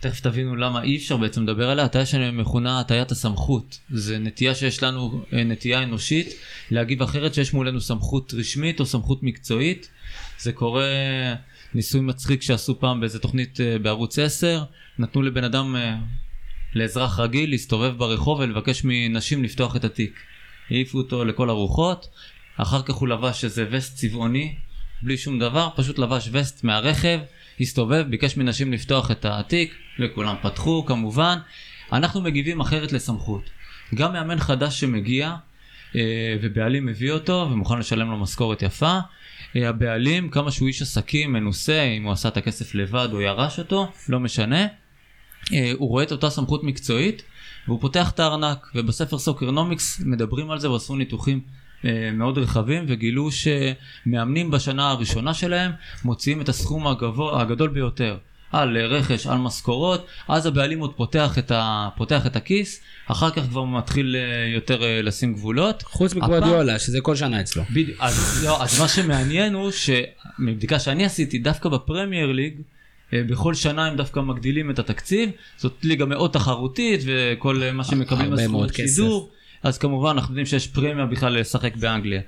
תכף תבינו למה אי אפשר בעצם לדבר עליה, הטיה שמכונה הטיית הסמכות. זה נטייה שיש לנו, נטייה אנושית, להגיב אחרת שיש מולנו סמכות רשמית או סמכות מקצועית. זה קורה ניסוי מצחיק שעשו פעם באיזה תוכנית בערוץ 10, נתנו לבן אדם, לאזרח רגיל, להסתובב ברחוב ולבקש מנשים לפתוח את התיק. העיפו אותו לכל הרוחות, אחר כך הוא לבש איזה וסט צבעוני, בלי שום דבר, פשוט לבש וסט מהרכב, הסתובב, ביקש מנשים לפתוח את התיק, וכולם פתחו כמובן. אנחנו מגיבים אחרת לסמכות. גם מאמן חדש שמגיע, אה, ובעלים מביא אותו ומוכן לשלם לו משכורת יפה. אה, הבעלים, כמה שהוא איש עסקים, מנוסה, אם הוא עשה את הכסף לבד או ירש אותו, לא משנה. אה, הוא רואה את אותה סמכות מקצועית והוא פותח את הארנק ובספר סוקרנומיקס מדברים על זה ועשו ניתוחים אה, מאוד רחבים וגילו שמאמנים בשנה הראשונה שלהם מוציאים את הסכום הגבוה, הגדול ביותר על רכש, על משכורות, אז הבעלים עוד פותח את, ה, פותח את הכיס, אחר כך כבר מתחיל אה, יותר אה, לשים גבולות. חוץ מגוואדיולה, שזה כל שנה אצלו. בדיוק, אז, לא, אז מה שמעניין הוא שמבדיקה שאני עשיתי, דווקא בפרמייר ליג, אה, בכל שנה הם דווקא מגדילים את התקציב, זאת ליגה מאוד תחרותית וכל מה שמקבלים משכורת שידור, אז כמובן אנחנו יודעים שיש פרמיה בכלל לשחק באנגליה.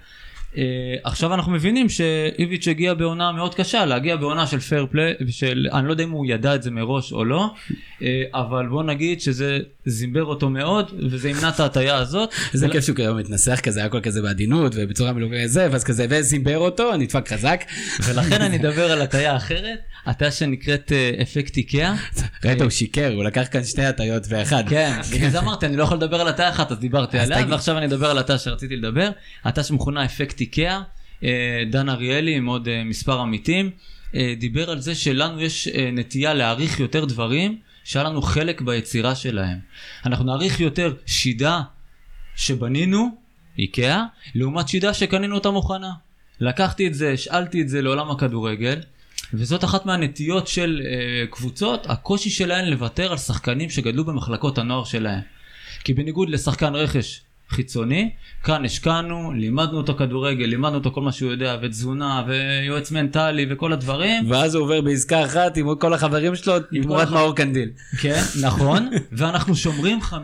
Uh, עכשיו אנחנו מבינים שאיביץ' הגיע בעונה מאוד קשה, להגיע בעונה של פייר פליי, של, אני לא יודע אם הוא ידע את זה מראש או לא, uh, אבל בוא נגיד שזה זימבר אותו מאוד, וזה ימנע את ההטייה הזאת. זה כיף שהוא כאילו מתנסח כזה, הכל כזה בעדינות ובצורה מלווה זה, ואז כזה, וזימבר אותו, נדפק חזק. ולכן אני אדבר על הטיה אחרת, הטיה שנקראת uh, אפקט איקאה. ראית, הוא שיקר, הוא לקח כאן שתי הטיות ואחד. כן, בגלל זה אמרתי, אני לא יכול לדבר על הטיה אחת, אז דיברתי עליה. ועכשיו אני אדבר על הטיה שרציתי לדבר. הטיה שמכונה אפקט איקאה, אה, דן אריאלי עם עוד אה, מספר עמיתים, אה, דיבר על זה שלנו יש אה, נטייה להעריך יותר דברים, שהיה לנו חלק ביצירה שלהם. אנחנו נעריך יותר שידה שבנינו, איקאה, לעומת שידה שקנינו אותה מוכנה. לקחתי את זה, השאלתי את זה לעולם הכדורגל, וזאת אחת מהנטיות של אה, קבוצות, הקושי שלהן לוותר על שחקנים שגדלו במחלקות הנוער שלהם. כי בניגוד לשחקן רכש חיצוני, כאן השקענו, לימדנו אותו כדורגל, לימדנו אותו כל מה שהוא יודע, ותזונה, ויועץ מנטלי, וכל הדברים. ואז הוא עובר בעסקה אחת עם כל החברים שלו, תמורת כל מאור קנדיל. כן, נכון, ואנחנו שומרים 50%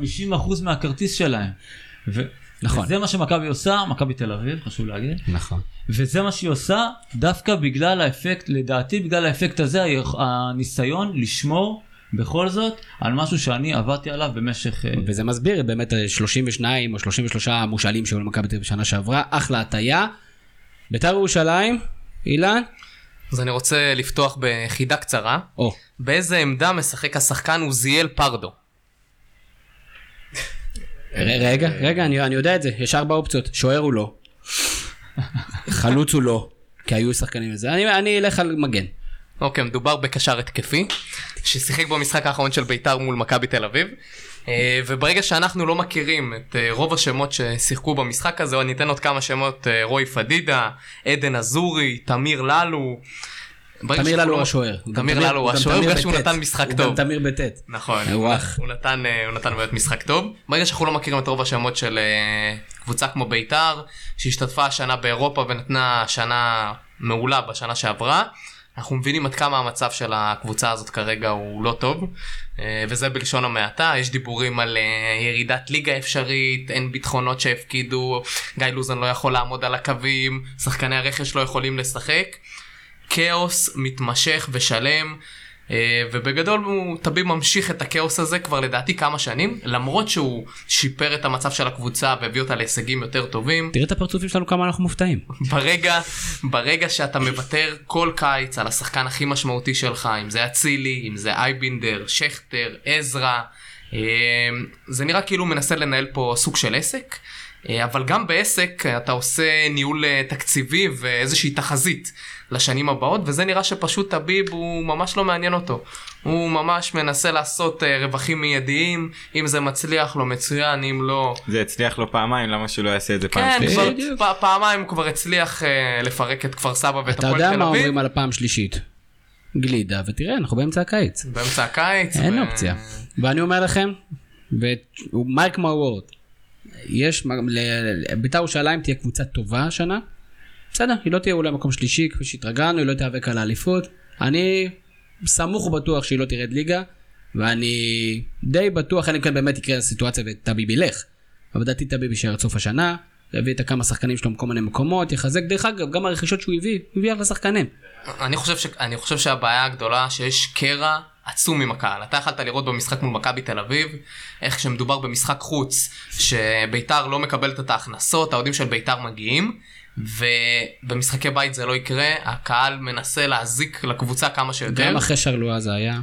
מהכרטיס שלהם. ו- נכון. וזה מה שמכבי עושה, מכבי תל אביב, חשוב להגיד. נכון. וזה מה שהיא עושה דווקא בגלל האפקט, לדעתי בגלל האפקט הזה, הניסיון לשמור בכל זאת על משהו שאני עבדתי עליו במשך... אה, וזה מסביר באמת 32 או 33 מושאלים שהיו למכבי תל אביב בשנה שעברה, אחלה הטיה. בית"ר ירושלים, אילן? אז אני רוצה לפתוח בחידה קצרה. או, באיזה עמדה משחק השחקן עוזיאל פרדו? רגע, רגע, אני אני יודע את זה, יש ארבע אופציות, שוער הוא לא, חלוץ הוא לא, כי היו שחקנים לזה, אני- אני אלך על מגן. אוקיי, מדובר בקשר התקפי, ששיחק במשחק האחרון של בית"ר מול מכבי תל אביב. אה, וברגע שאנחנו לא מכירים את אה, רוב השמות ששיחקו במשחק הזה, אני אתן עוד כמה שמות, אה, רוי פדידה, עדן אזורי, תמיר ללו. תמיר ללו לא- הוא השוער. הוא גם תמיר ללו הוא השוער, בגלל שהוא. נתן משחק הוא טוב. גם תמיר בטית. נכון, הוא הוא. הוא נתן, הוא באמת משחק טוב. ברגע שאנחנו לא מכירים את רוב השמות של קבוצה כמו בית"ר, שהשתתפה השנה באירופה ונתנה שנה מעולה בשנה שעברה, אנחנו מבינים עד כמה המצב של הקבוצה הזאת כרגע הוא לא טוב, אה, וזה בלשון המעטה, יש דיבורים על אה, ירידת ליגה אפשרית, אין ביטחונות שהפקידו, גיא לוזון לא יכול לעמוד על הקווים, שחקני הרכש לא יכולים לשחק. כאוס מתמשך ושלם, ובגדול הוא טביב ממשיך את הכאוס הזה כבר לדעתי כמה שנים, למרות שהוא שיפר את המצב של הקבוצה והביא אותה להישגים יותר טובים. תראה את הפרצופים שלנו כמה אנחנו מופתעים. ברגע, ברגע שאתה מוותר כל קיץ על השחקן הכי משמעותי שלך, אם זה אצילי, אם זה אייבינדר, שכטר, עזרא, אה, זה נראה כאילו מנסה לנהל פה סוג של עסק, אה, אבל גם בעסק אתה עושה ניהול אה, תקציבי ואיזושהי תחזית לשנים הבאות, וזה נראה שפשוט טביב הוא ממש לא מעניין אותו. הוא ממש מנסה לעשות אה, רווחים מיידיים, אם זה מצליח לו מצוין, אם לא... זה הצליח לו פעמיים, למה שהוא לא יעשה את זה פעם כן, שלישית? כבר, פ- פעמיים הוא כבר הצליח אה, לפרק את כפר סבא ואת אתה הפועל יודע תל מה אביב. אומרים על הפעם שלישית. גלידה, ותראה, אנחנו באמצע הקיץ. באמצע הקיץ. אין ו- אופציה. ואני אומר לכם, ומייק מהוורד, יש, מ- ל- ל- בית"ר ירושלים תהיה קבוצה טובה השנה. בסדר, היא לא תהיה אולי מקום שלישי כפי שהתרגלנו, היא לא תיאבק על האליפות. אני סמוך ובטוח שהיא לא תרד ליגה, ואני די בטוח, אלא אם כן באמת יקרה הסיטואציה וטביב ילך. אבל לדעתי טביב יישאר עד סוף השנה, להביא את הכמה שחקנים שלו מכל מיני מקומות, יחזק, דרך אגב, גם הרכישות שהוא הביא, הוא הביא אחלה שחקנים. אני חושב, ש... אני חושב שהבעיה הגדולה שיש קרע עצום עם הקהל. אתה יכלת לראות במשחק מול מכבי תל אביב, איך כשמדובר במשחק חוץ, שביתר לא מקבלת את ההכנסות, האוהדים של ביתר מגיעים, ובמשחקי בית זה לא יקרה, הקהל מנסה להזיק לקבוצה כמה שיותר. גם אחרי שרלואה זה היה.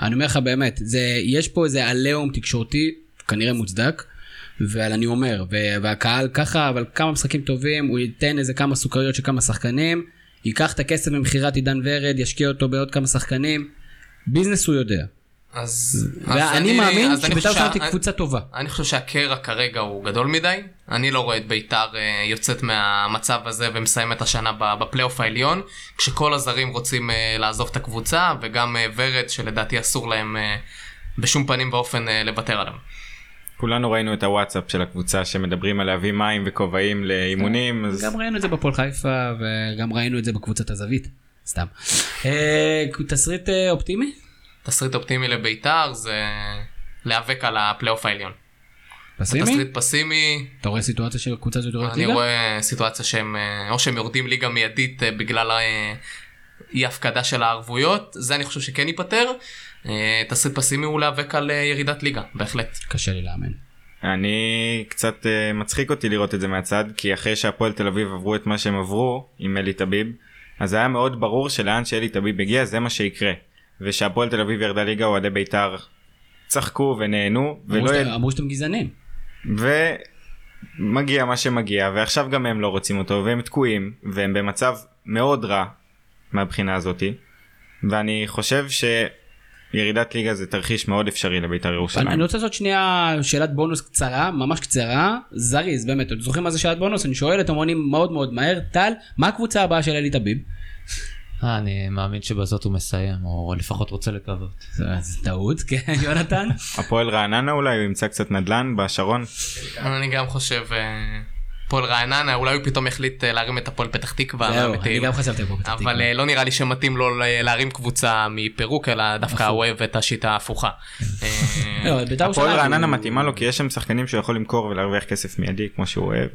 אני אומר לך באמת, זה, יש פה איזה עליהום תקשורתי, כנראה מוצדק, אבל אני אומר, והקהל ככה, אבל כמה משחקים טובים, הוא ייתן איזה כמה סוכריות של כמה שחקנים, ייקח את הכסף ממכירת עידן ורד, ישקיע אותו בעוד כמה שחקנים, ביזנס הוא יודע. אז, ואני אז מאמין אני שבית"ר חושב ירושלים שה- היא קבוצה טובה. אני חושב שהקרע כרגע הוא גדול מדי. אני לא רואה את ביתר אה, יוצאת מהמצב הזה ומסיים את השנה ב- בפלייאוף העליון, כשכל הזרים רוצים אה, לעזוב את הקבוצה, וגם אה, ורד שלדעתי אסור להם בשום פנים ואופן לוותר עליהם. כולנו ראינו את הוואטסאפ של הקבוצה שמדברים על להביא מים וכובעים לאימונים, אז גם ראינו את זה בפועל חיפה, וגם ראינו את זה בקבוצת הזווית. סתם. תסריט אופטימי? תסריט אופטימי לביתר זה להיאבק על הפלייאוף העליון. פסימי? תסריט פסימי, אתה רואה סיטואציה של קבוצה הזאת יורדת אני ליגה? רואה סיטואציה שהם אה, או שהם יורדים ליגה מיידית אה, בגלל אה, אי הפקדה של הערבויות, זה אני חושב שכן ייפתר. תסריט פסימי הוא להיאבק על ירידת ליגה, בהחלט. קשה לי להאמין. אני קצת מצחיק אותי לראות את זה מהצד כי אחרי שהפועל תל אביב עברו את מה שהם עברו עם אלי טביב אז היה מאוד ברור שלאן שאלי טביב הגיע זה מה שיקרה ושהפועל תל אביב ירדה ליגה אוהדי בית"ר צחקו ונהנו ולא. אמרו שאתם גזענים. ומגיע מה שמגיע ועכשיו גם הם לא רוצים אותו והם תקועים והם במצב מאוד רע מהבחינה הזאתי ואני חושב שירידת ליגה זה תרחיש מאוד אפשרי לבית"ר ירושלים. אני רוצה לעשות שנייה שאלת בונוס קצרה, ממש קצרה, זריז, באמת, אתם זוכרים מה זה שאלת בונוס? אני שואל, אתם עונים מאוד מאוד מהר, טל, מה הקבוצה הבאה של אלי טביב? אה, אני מאמין שבזאת הוא מסיים, או לפחות רוצה לקוות. זה טעות, כן, יונתן? הפועל רעננה אולי הוא ימצא קצת נדל"ן בשרון אני גם חושב, אה, הפועל רעננה, אולי הוא פתאום החליט אה, להרים את הפועל פתח תקווה. זהו. אני גם חשבתי פה פתח אבל תקווה. אה, לא נראה לי שמתאים לו להרים קבוצה מפירוק, אלא דווקא הוא אוהב את השיטה ההפוכה. לא, בית"ר הפועל רעננה מתאימה לו כי יש שם שחקנים שהוא יכול למכור ולהרוויח כסף מיידי כמו שהוא אוהב.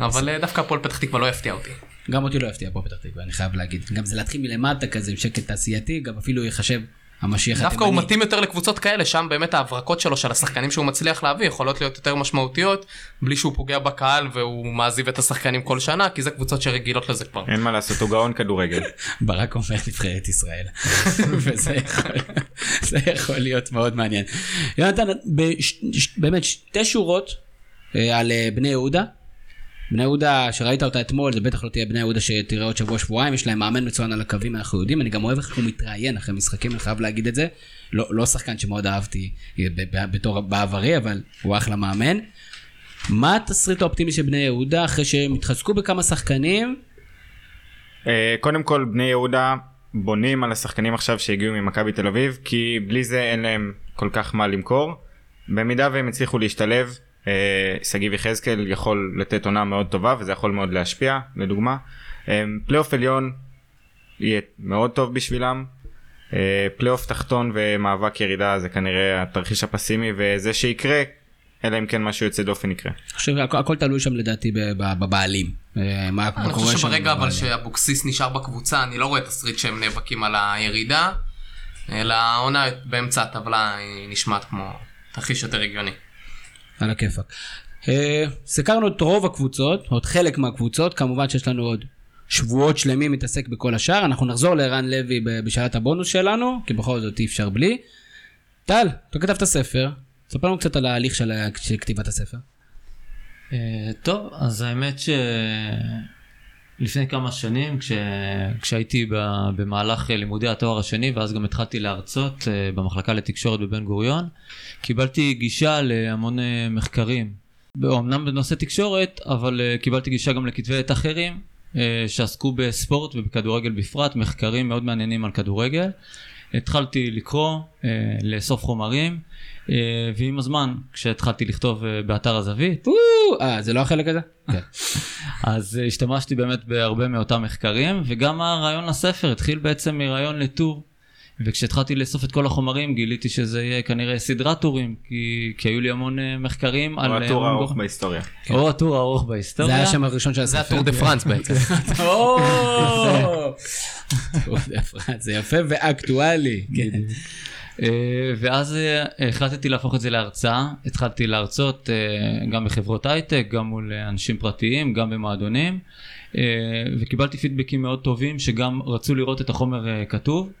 אבל דווקא הפועל פתח תקווה לא יפתיע אותי. גם אותי לא יפתיע פה פתח תקווה, אני חייב להגיד. גם זה להתחיל מלמטה כזה עם שקט תעשייתי, גם אפילו ייחשב המשיח דווקא הוא התימני. מתאים יותר לקבוצות כאלה, שם באמת ההברקות שלו, של השחקנים שהוא מצליח להביא, יכולות להיות יותר משמעותיות, בלי שהוא פוגע בקהל והוא מעזיב את השחקנים כל שנה, כי זה קבוצות שרגילות לזה כבר. אין מה לעשות הוא גאון כדורגל. ברק אומר נבחרת ישראל. וזה יכול, יכול להיות מאוד מעניין. יונתן, באמת שתי שורות אה, על אה, בני יהודה. בני יהודה שראית אותה אתמול זה בטח לא תהיה בני יהודה שתראה עוד שבוע שבועיים יש להם מאמן מצוין על הקווים אנחנו יודעים אני גם אוהב איך הוא מתראיין אחרי משחקים אני חייב להגיד את זה לא, לא שחקן שמאוד אהבתי אה, בתור בעברי אבל הוא אחלה מאמן. מה התסריט האופטימי של בני יהודה אחרי שהם התחזקו בכמה שחקנים אה, קודם כל בני יהודה בונים על השחקנים עכשיו שהגיעו ממכבי תל אביב כי בלי זה אין להם כל כך מה למכור. במידה והם הצליחו להשתלב שגיב יחזקאל יכול לתת עונה מאוד טובה וזה יכול מאוד להשפיע לדוגמה. אה, פלייאוף עליון יהיה מאוד טוב בשבילם. אה, פלייאוף תחתון ומאבק ירידה זה כנראה התרחיש הפסימי וזה שיקרה אלא אם כן משהו יוצא דופן יקרה. אני חושב שהכל הכל תלוי שם לדעתי ב- ב- בבעלים. אה, מה מה אני קורה חושב שם שברגע אבל. שאבוקסיס נשאר בקבוצה, אני לא רואה תסריט שהם נאבקים על הירידה, אלא העונה באמצע הטבלה היא נשמעת כמו תרחיש יותר הגיוני. על הכיפאק. אה, סקרנו את רוב הקבוצות, את חלק מהקבוצות, כמובן שיש לנו עוד שבועות שלמים להתעסק בכל השאר, אנחנו נחזור לערן לוי בשאלת הבונוס שלנו, כי בכל זאת אי אפשר בלי. טל, אתה כתבת ספר, ספר לנו קצת על ההליך של של כתיבת הספר. אה, טוב, אז האמת שלפני כמה שנים, כש... כשהייתי. במהלך לימודי התואר השני, ואז גם התחלתי להרצות אה, במחלקה לתקשורת בבן גוריון, קיבלתי גישה להמון אה, מחקרים. אומנם בנושא תקשורת, אבל אה, קיבלתי גישה גם לכתבי עת אחרים, אה, שעסקו בספורט ובכדורגל בפרט, מחקרים מאוד מעניינים על כדורגל. התחלתי לקרוא, אה, לאסוף חומרים, אה, ועם הזמן, כשהתחלתי לכתוב אה, באתר הזווית, או, אה, זה לא החלק הזה? כן. אז אה, השתמשתי באמת בהרבה מאותם מחקרים, וגם הרעיון לספר התחיל בעצם מרעיון לטור וכשהתחלתי לאסוף את כל החומרים גיליתי שזה יהיה כנראה סדרת טורים, כי, כי היו לי המון אה, מחקרים על... או אה, הטור הארוך בהיסטוריה. או הטור הארוך זה בהיסטוריה. היה השם הראשון של זה הספר. הטור דה פרנס בעצם. או! טור דה פרנס, זה יפה ואקטואלי. אה, ואז אה, החלטתי להפוך את זה להרצאה, התחלתי להרצות אה, גם בחברות הייטק, גם מול אנשים פרטיים, גם במועדונים, וקיבלתי פידבקים מאוד טובים שגם רצו לראות את החומר כתוב.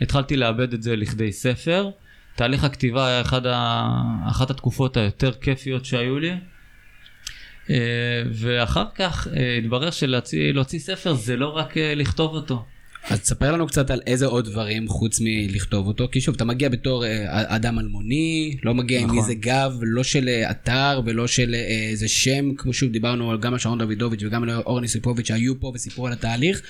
התחלתי לעבד את זה לכדי ספר. תהליך הכתיבה היה אחד ה... אחת התקופות היותר כיפיות שהיו לי. ואחר כך התברר שלהוציא להוציא ספר זה לא רק לכתוב אותו. אז תספר לנו קצת על איזה עוד דברים חוץ מלכתוב אותו, כי שוב, אתה מגיע בתור אה, אדם אלמוני, לא מגיע עם נכון. איזה גב, לא של אה, אתר ולא של אה, איזה שם, כמו שוב דיברנו גם על שרון דוידוביץ' וגם על אורן יוסיפוביץ' שהיו פה וסיפרו על התהליך,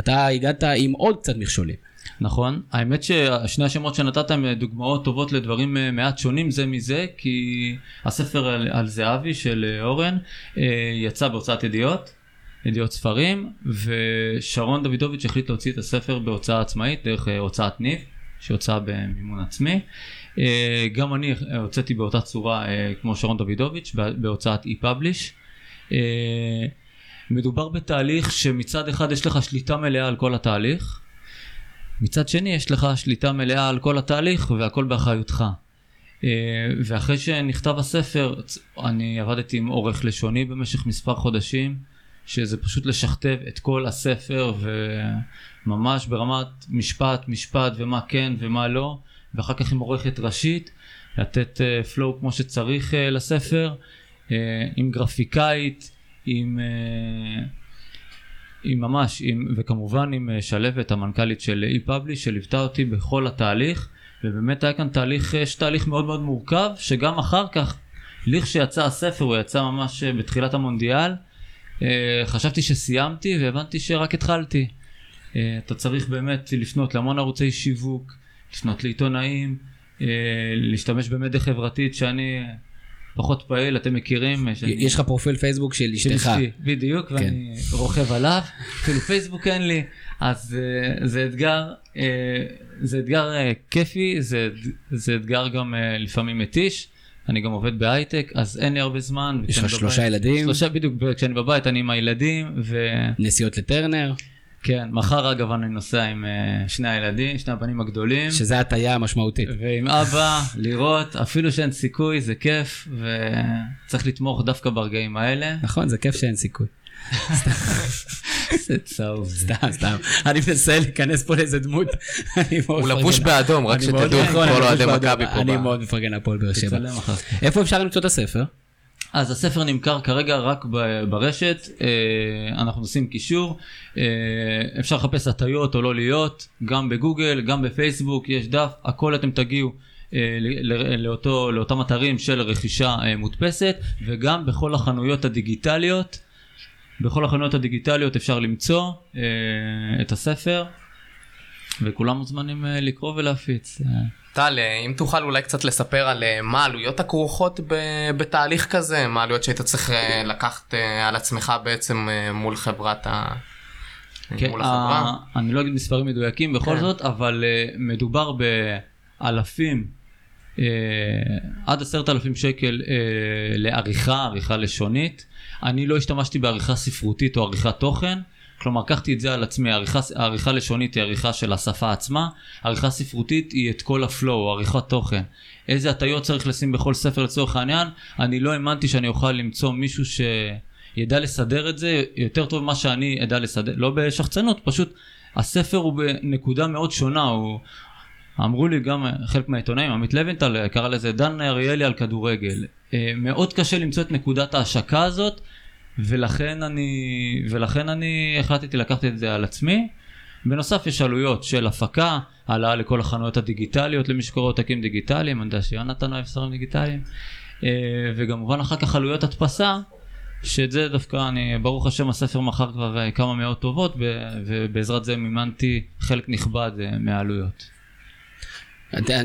אתה הגעת עם עוד קצת מכשולים. נכון, האמת ששני השמות שנתת הם דוגמאות טובות לדברים מעט שונים זה מזה, כי הספר על, על זהבי של אורן יצא בהוצאת ידיעות, ידיעות ספרים, ושרון דוידוביץ' החליט להוציא את הספר בהוצאה עצמאית דרך אה, הוצאת ניב, שהוצאה במימון עצמי. אה, גם אני אה, הוצאתי באותה צורה כמו שרון דוידוביץ' בה- בהוצאת e-publish. מדובר בתהליך שמצד אחד יש לך שליטה מלאה על כל התהליך, מצד שני יש לך שליטה מלאה על כל התהליך והכל באחריותך. ואחרי שנכתב הספר אני עבדתי עם עורך לשוני במשך מספר חודשים שזה פשוט לשכתב את כל הספר וממש ברמת משפט משפט ומה כן ומה לא ואחר כך עם עורכת ראשית לתת פלואו כמו שצריך אה, לספר אה, עם גרפיקאית עם אה, עם ממש, עם, וכמובן עם אה, שלוות המנכ"לית של e-publish שליוותה אותי בכל התהליך ובאמת היה כאן תהליך, יש תהליך מאוד מאוד מורכב שגם אחר כך, לכשיצא הספר הוא יצא ממש אה, בתחילת המונדיאל אה, חשבתי שסיימתי והבנתי שרק התחלתי. אה, אתה צריך באמת לפנות להמון ערוצי שיווק, לפנות לעיתונאים, אה, להשתמש במדיה חברתית שאני פחות פעיל, אתם מכירים. אה, שאני- יש לך פרופיל פייסבוק של אשתך. בדיוק, כן. ואני רוכב עליו, אפילו פייסבוק אין לי, אז אה, זה אתגר, אה, זה אתגר אה, כיפי, זה, זה אתגר גם אה, לפעמים מתיש, אני גם עובד בהייטק, אז אין לי הרבה זמן. יש לך שלושה ילדים? שלושה, בדיוק, כשאני בבית אני עם הילדים, וכן, נסיעות לטרנר, מחר אגב אני נוסע עם אה, שני הילדים, שני הבנים הגדולים. שזה הטיה משמעותית. ועם אבא, לראות, אפילו שאין סיכוי, זה כיף, וצריך לתמוך דווקא ברגעים האלה. נכון, זה כיף שאין סיכוי. זה צהוב. סתם, סתם. אני מנסה להיכנס פה לאיזה דמות. הוא. לבוש באדום, רק שתדעו, כל אוהדי. מכבי פה. אני מאוד מפרגן להפועל באר שבע. איפה אפשר למצוא את הספר? אז הספר נמכר כרגע רק ברשת, אה, אנחנו נשים קישור, אה, אפשר לחפש הטיות או לא להיות, גם בגוגל, גם בפייסבוק, יש דף, הכל אתם תגיעו. אה, לאותו, לאותם אתרים של רכישה מודפסת וגם בכל החנויות הדיגיטליות בכל החנויות הדיגיטליות אפשר למצוא אה, את הספר וכולם מוזמנים אה, לקרוא ולהפיץ. אה, טל, אה, אם תוכל אולי קצת לספר על אה, מה העלויות הכרוכות ב- בתהליך כזה, מה העלויות שהיית צריך אה, לקחת אה, על עצמך בעצם אה, מול חברת ה... כן, מול החברה. אני לא אגיד מספרים מדויקים בכל כן. זאת, אבל uh, מדובר באלפים, עד עשרת אלפים שקל uh, לעריכה, עריכה לשונית. אני לא השתמשתי בעריכה ספרותית או עריכת תוכן, כלומר לקחתי את זה על עצמי, עריכה, עריכה לשונית היא עריכה של השפה עצמה, עריכה ספרותית היא את כל הפלואו, עריכת תוכן. איזה הטיות צריך לשים בכל ספר לצורך העניין, אני לא האמנתי שאני אוכל למצוא מישהו ש... ידע לסדר את זה. יותר טוב ממה שאני אדע לסדר, לא בשחצנות, פשוט הספר הוא בנקודה מאוד שונה, הוא... אמרו לי גם חלק מהעיתונאים, עמית לוינטל קרא לזה דן אריאלי על כדורגל. אה, מאוד קשה למצוא את נקודת ההשקה הזאת, ולכן אני, ולכן אני החלטתי לקחת את זה על עצמי. בנוסף יש עלויות של הפקה, העלאה לכל החנויות הדיגיטליות למי שקורא עותקים דיגיטליים, אני יודע שיונתן אוהב ספרים דיגיטליים, אה, וכמובן אחר כך עלויות הדפסה, שאת זה דווקא אני, ברוך השם הספר מכר כבר אה, כמה מאות טובות ובעזרת זה מימנתי חלק נכבד מהעלויות.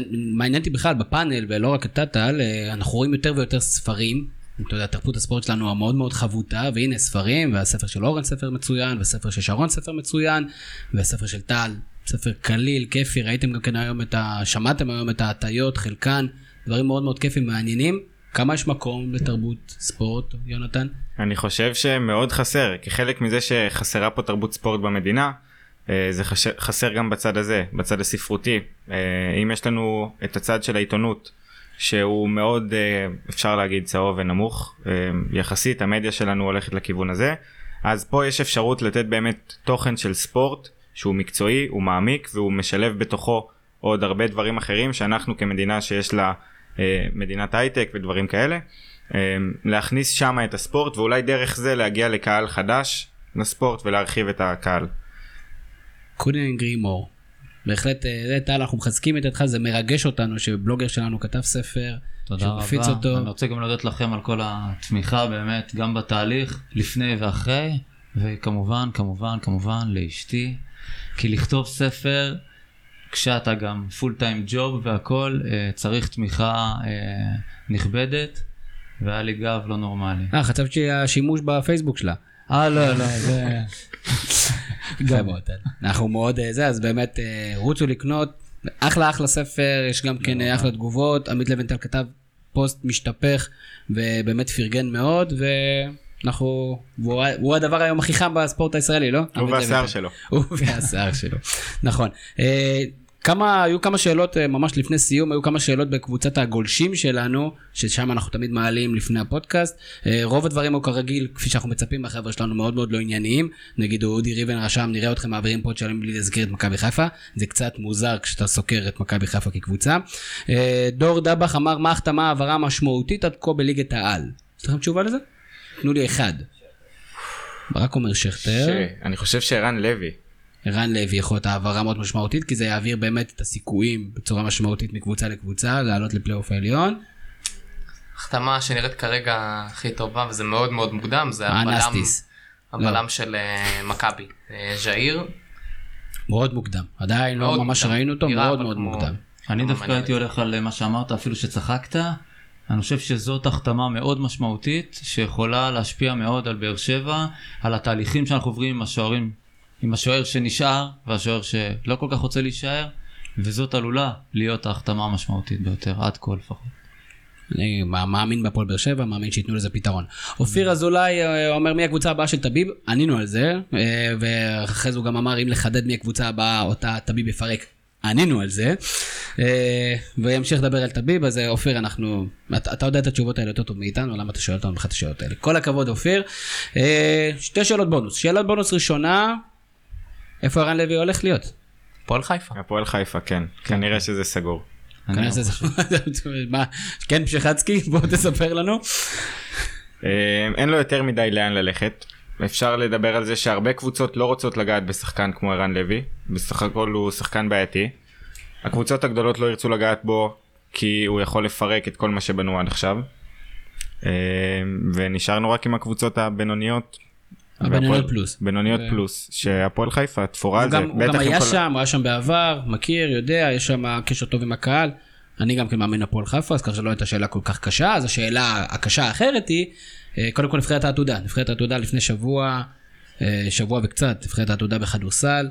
מעניין אותי בכלל בפאנל ולא רק אתה טל, אה, אנחנו רואים יותר ויותר ספרים אתה יודע, תרבות הספורט שלנו המאוד מאוד חבוטה, והנה ספרים, והספר של אורן ספר מצוין, והספר של שרון ספר מצוין, והספר של טל, ספר קליל, כיפי, ראיתם גם כן היום את ה... שמעתם היום את ההטיות, חלקן, דברים מאוד מאוד כיפים, מעניינים. כמה יש מקום לתרבות ספורט, יונתן? אני חושב שמאוד חסר, כחלק מזה שחסרה פה תרבות ספורט במדינה, זה חסר, חסר גם בצד הזה, בצד הספרותי. אה, אם יש לנו את הצד של העיתונות, שהוא מאוד, אה, אפשר להגיד, צהוב ונמוך, יחסית המדיה שלנו הולכת לכיוון הזה, אז פה יש אפשרות לתת באמת תוכן של ספורט שהוא מקצועי, הוא מעמיק והוא משלב בתוכו עוד הרבה דברים אחרים שאנחנו כמדינה שיש לה מדינת הייטק ודברים כאלה, להכניס שם את הספורט ואולי דרך זה להגיע לקהל חדש לספורט ולהרחיב את הקהל. קודין גרימור. בהחלט, אה, זה טל, אנחנו מחזקים את ידך, זה מרגש אותנו שבלוגר שלנו כתב ספר, תודה רבה. אני רוצה גם להודות לכם על כל התמיכה באמת, גם בתהליך, לפני ואחרי, וכמובן, כמובן, כמובן, לאשתי. כי לכתוב ספר, כשאתה גם פול טיים ג'וב והכל, אה, צריך תמיכה אה, נכבדת, והיה לי גב לא נורמלי. אה, חשבתי שהשימוש בפייסבוק שלה. אה, לא, לא, זה... גם מאוד. אנחנו מאוד אה, זה, אז באמת אה, רוצו לקנות. אחלה אחלה ספר, יש גם כן אה, אחלה תגובות. עמית לבנטל כתב פוסט משתפך ובאמת פרגן מאוד, ואנחנו, הוא הדבר היום הכי חם בספורט הישראלי, לא? הוא והשיער שלו. הוא והשיער שלו, נכון. כמה, היו כמה שאלות אה, ממש לפני סיום, היו כמה שאלות בקבוצת הגולשים שלנו, ששם אנחנו תמיד מעלים לפני הפודקאסט. אה, רוב הדברים הוא כרגיל, כפי שאנחנו מצפים מהחבר'ה שלנו, מאוד מאוד לא ענייניים. נגיד אודי ריבן רשם, נראה אתכם מעבירים פוד שלם בלי להזכיר את מכבי חיפה. זה קצת מוזר כשאתה סוקר את מכבי חיפה כקבוצה. אה, דור דבח אמר, מה החתמה העברה משמעותית עד כה בליגת העל? יש לכם תשובה לזה? תנו לי אחד. ברק אומר שכטר. אני חושב שערן לוי. ערן לוי יכול להיות העברה מאוד משמעותית, כי זה יעביר באמת את הסיכויים בצורה משמעותית מקבוצה לקבוצה, לעלות לפלייאוף העליון. החתמה שנראית כרגע הכי טובה, וזה מאוד מאוד מוקדם, זה הבלם, הבלם לא. של uh, מכבי, uh, ז'איר. מאוד מוקדם, עדיין לא ממש מוקדם. ראינו אותו, מאוד מאוד כמו... מוקדם. אני דווקא הייתי הולך על מה שאמרת, אפילו שצחקת. אני חושב שזאת החתמה מאוד משמעותית, שיכולה להשפיע מאוד על באר שבע, על התהליכים שאנחנו עוברים עם השוערים עם השוער שנשאר והשוער שלא כל כך רוצה להישאר, וזאת עלולה להיות ההחתמה המשמעותית ביותר, עד כה לפחות. אני מאמין בהפועל באר שבע, מאמין שייתנו לזה פתרון. אופיר אזולאי אה, אומר מי הקבוצה הבאה של טביב, ענינו על זה, אה, ואחרי זה הוא גם אמר אם לחדד מי הקבוצה הבאה, אותה טביב יפרק. ענינו על זה, אה, וימשיך לדבר על טביב, אז אופיר, אנחנו, אתה, אתה יודע את התשובות האלה יותר טוב מאיתנו, למה אתה שואל אותנו בכלל את השאלות האלה? כל הכבוד, אופיר. שתי שאלות בונוס. שאלת בונוס ראשונה, איפה ערן לוי הולך להיות? הפועל חיפה. הפועל חיפה, כן. כנראה שזה סגור. כן, פשחצקי, בוא תספר לנו. אה, אין לו יותר מדי לאן ללכת. אפשר לדבר על זה שהרבה קבוצות לא רוצות לגעת בשחקן כמו ערן לוי. בסך הכל הוא שחקן בעייתי. הקבוצות הגדולות לא ירצו לגעת בו כי הוא יכול לפרק את כל מה שבנו עד עכשיו. אה, ונשארנו רק עם הקבוצות הבינוניות הבינוניות פלוס. בינוניות ו... פלוס, שהפועל חיפה תפורה זה. הוא גם היה. שם, הוא היה שם בעבר, מכיר, יודע, יש שם קשר טוב עם הקהל. אני גם כן מאמין הפועל חיפה, אז ככה שלא הייתה שאלה כל כך קשה, אז השאלה הקשה האחרת היא, אה, קודם כל נבחרת העתודה. נבחרת העתודה לפני שבוע, אה, שבוע וקצת, נבחרת העתודה בכדורסל.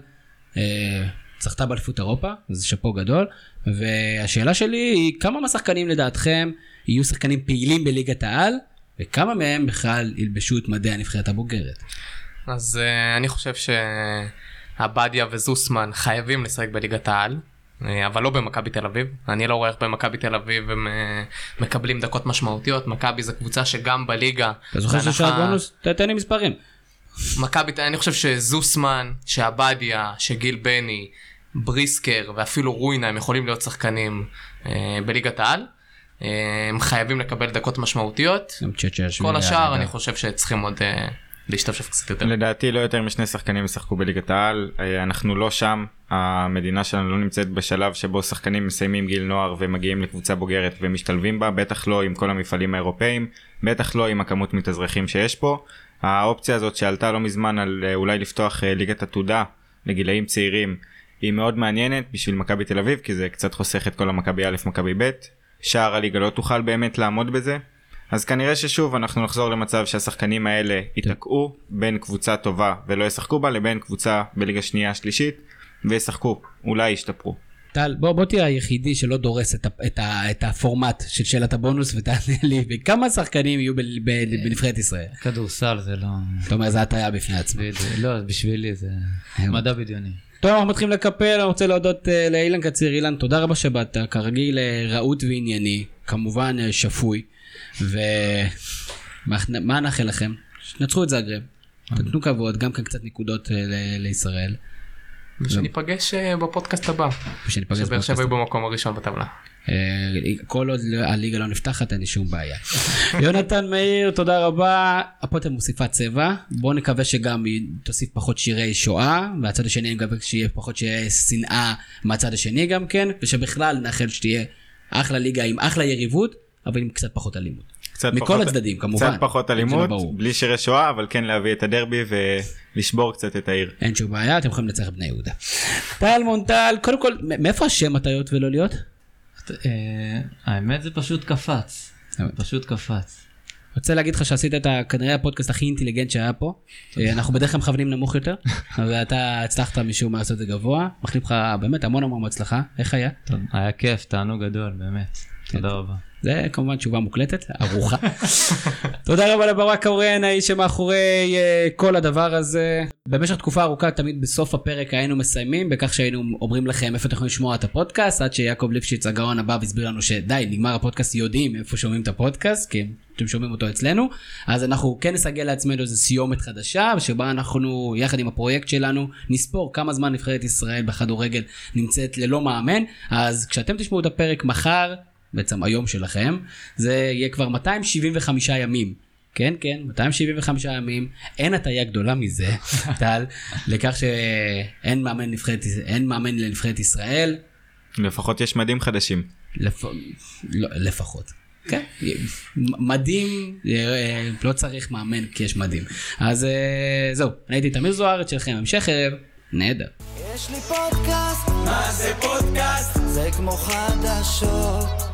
אה, זכתה באליפות אירופה, זה שאפו גדול. והשאלה שלי היא, כמה מהשחקנים לדעתכם יהיו שחקנים פעילים בליגת העל? וכמה מהם בכלל ילבשו את מדי הנבחרת הבוגרת? אז uh, אני חושב שעבדיה וזוסמן חייבים לשחק בליגת העל. אה, אבל לא במכבי תל אביב, אני לא רואה איך במכבי תל אביב הם אה, מקבלים דקות משמעותיות, מכבי זו קבוצה שגם בליגה... אתה זוכר ששאר בונוס? תתן לי מספרים. מכבי, אני חושב שזוסמן, שעבדיה, שגיל בני, בריסקר ואפילו רוינה הם יכולים להיות שחקנים בליגת העל. הם חייבים לקבל דקות משמעותיות. כל השאר אני חושב שצריכים עוד אה, להשתפשף קצת יותר. לדעתי לא יותר משני שחקנים ישחקו בליגת העל, אה, אנחנו לא שם, המדינה שלנו לא נמצאת בשלב שבו שחקנים מסיימים גיל נוער ומגיעים לקבוצה בוגרת ומשתלבים בה, בטח לא עם כל המפעלים האירופאים, בטח לא עם הכמות מתאזרחים שיש פה. האופציה הזאת שעלתה לא מזמן על אה, אולי לפתוח ליגת עתודה לגילאים צעירים היא מאוד מעניינת בשביל מכבי תל אביב כי זה קצת חוסך את כל המכבי א' מכבי ב'. שער הליגה לא תוכל באמת לעמוד בזה. אז כנראה ששוב אנחנו נחזור למצב שהשחקנים האלה ייתקעו בין קבוצה טובה ולא ישחקו בה לבין קבוצה בליגה שנייה שלישית וישחקו אולי ישתפרו. טל, בוא, בוא תהיה היחידי שלא דורס את, את, ה, את הפורמט של שאלת הבונוס ותענה לי, וכמה שחקנים יהיו בנבחרת ישראל? כדורסל זה לא... אתה אומר, זה הטעיה בפני. בדיוק. לא, בשבילי זה מדע בדיוני. טוב, אנחנו מתחילים לקפל, אני רוצה להודות uh, לאילן קציר. אילן, תודה רבה שבאת, כרגיל uh, רהוט וענייני, כמובן uh, שפוי, ומה נאחל לכם? שנצחו את זאגרב, תתנו כבוד, גם כאן קצת נקודות uh, ל- לישראל. ושניפגש אה, בפודקאסט הבא. ושניפגש שבאר שבע בפודקאסט. יהיו במקום הראשון בטבלה. אה, כל עוד הליגה לא נפתחת אין לי שום בעיה. יונתן מאיר תודה רבה הפוטר מוסיפה צבע בוא נקווה שגם היא תוסיף פחות שירי שואה והצד השני אני מקווה שיהיה פחות שירי שנאה מהצד השני גם כן ושבכלל נאחל שתהיה אחלה ליגה עם אחלה יריבות אבל עם קצת פחות אלימות. קצת מכל פחות- הצדדים, כמובן. קצת פחות לא אלימות. בלי שירי שואה אבל כן להביא את הדרבי ולשבור קצת את העיר. אין שום בעיה אתם יכולים לנצח בני יהודה. טל מונטל קודם כל מאיפה השם הטיות ולא להיות? אה, האמת זה פשוט קפץ. פשוט קפץ. רוצה להגיד לך שעשית את כנראה הפודקאסט הכי אינטליגנט שהיה פה. אה, אנחנו בדרך כלל מכוונים נמוך יותר, ואתה הצלחת משום מה לעשות את זה גבוה. מאחלים לך באמת המון המון הצלחה. איך היה? היה כיף, תענוג גדול, באמת. תודה רבה. זה כמובן תשובה מוקלטת, ערוכה. תודה רבה לברק קורן, האיש שמאחורי אה, כל הדבר הזה. במשך תקופה ארוכה תמיד בסוף הפרק היינו מסיימים בכך שהיינו אומרים לכם איפה אתם יכולים לשמוע את הפודקאסט עד שיעקב ליפשיץ הגאון הבא והסביר לנו שדי נגמר הפודקאסט יודעים איפה שומעים את הפודקאסט כי אתם שומעים אותו אצלנו אז אנחנו כן נסגל לעצמנו איזה סיומת חדשה שבה אנחנו יחד עם הפרויקט שלנו נספור כמה זמן נבחרת ישראל בכדורגל נמצאת ללא מאמן אז כשאתם תשמעו את הפרק מחר בעצם היום שלכם, זה יהיה כבר 275 ימים. כן, כן, 275 ימים, אין הטעיה גדולה מזה, טל, לכך שאין מאמן, נבחרת, אין מאמן לנבחרת ישראל, לפחות יש מדים חדשים. לפ... לא, לפחות. כן, מדים, אה, לא צריך מאמן כי יש מדים. אז אה, זהו, אני הייתי תמיר זוארץ שלכם, המשך ערב, נהדר. יש לי פודקאסט, מה זה פודקאסט? זה כמו חדשות.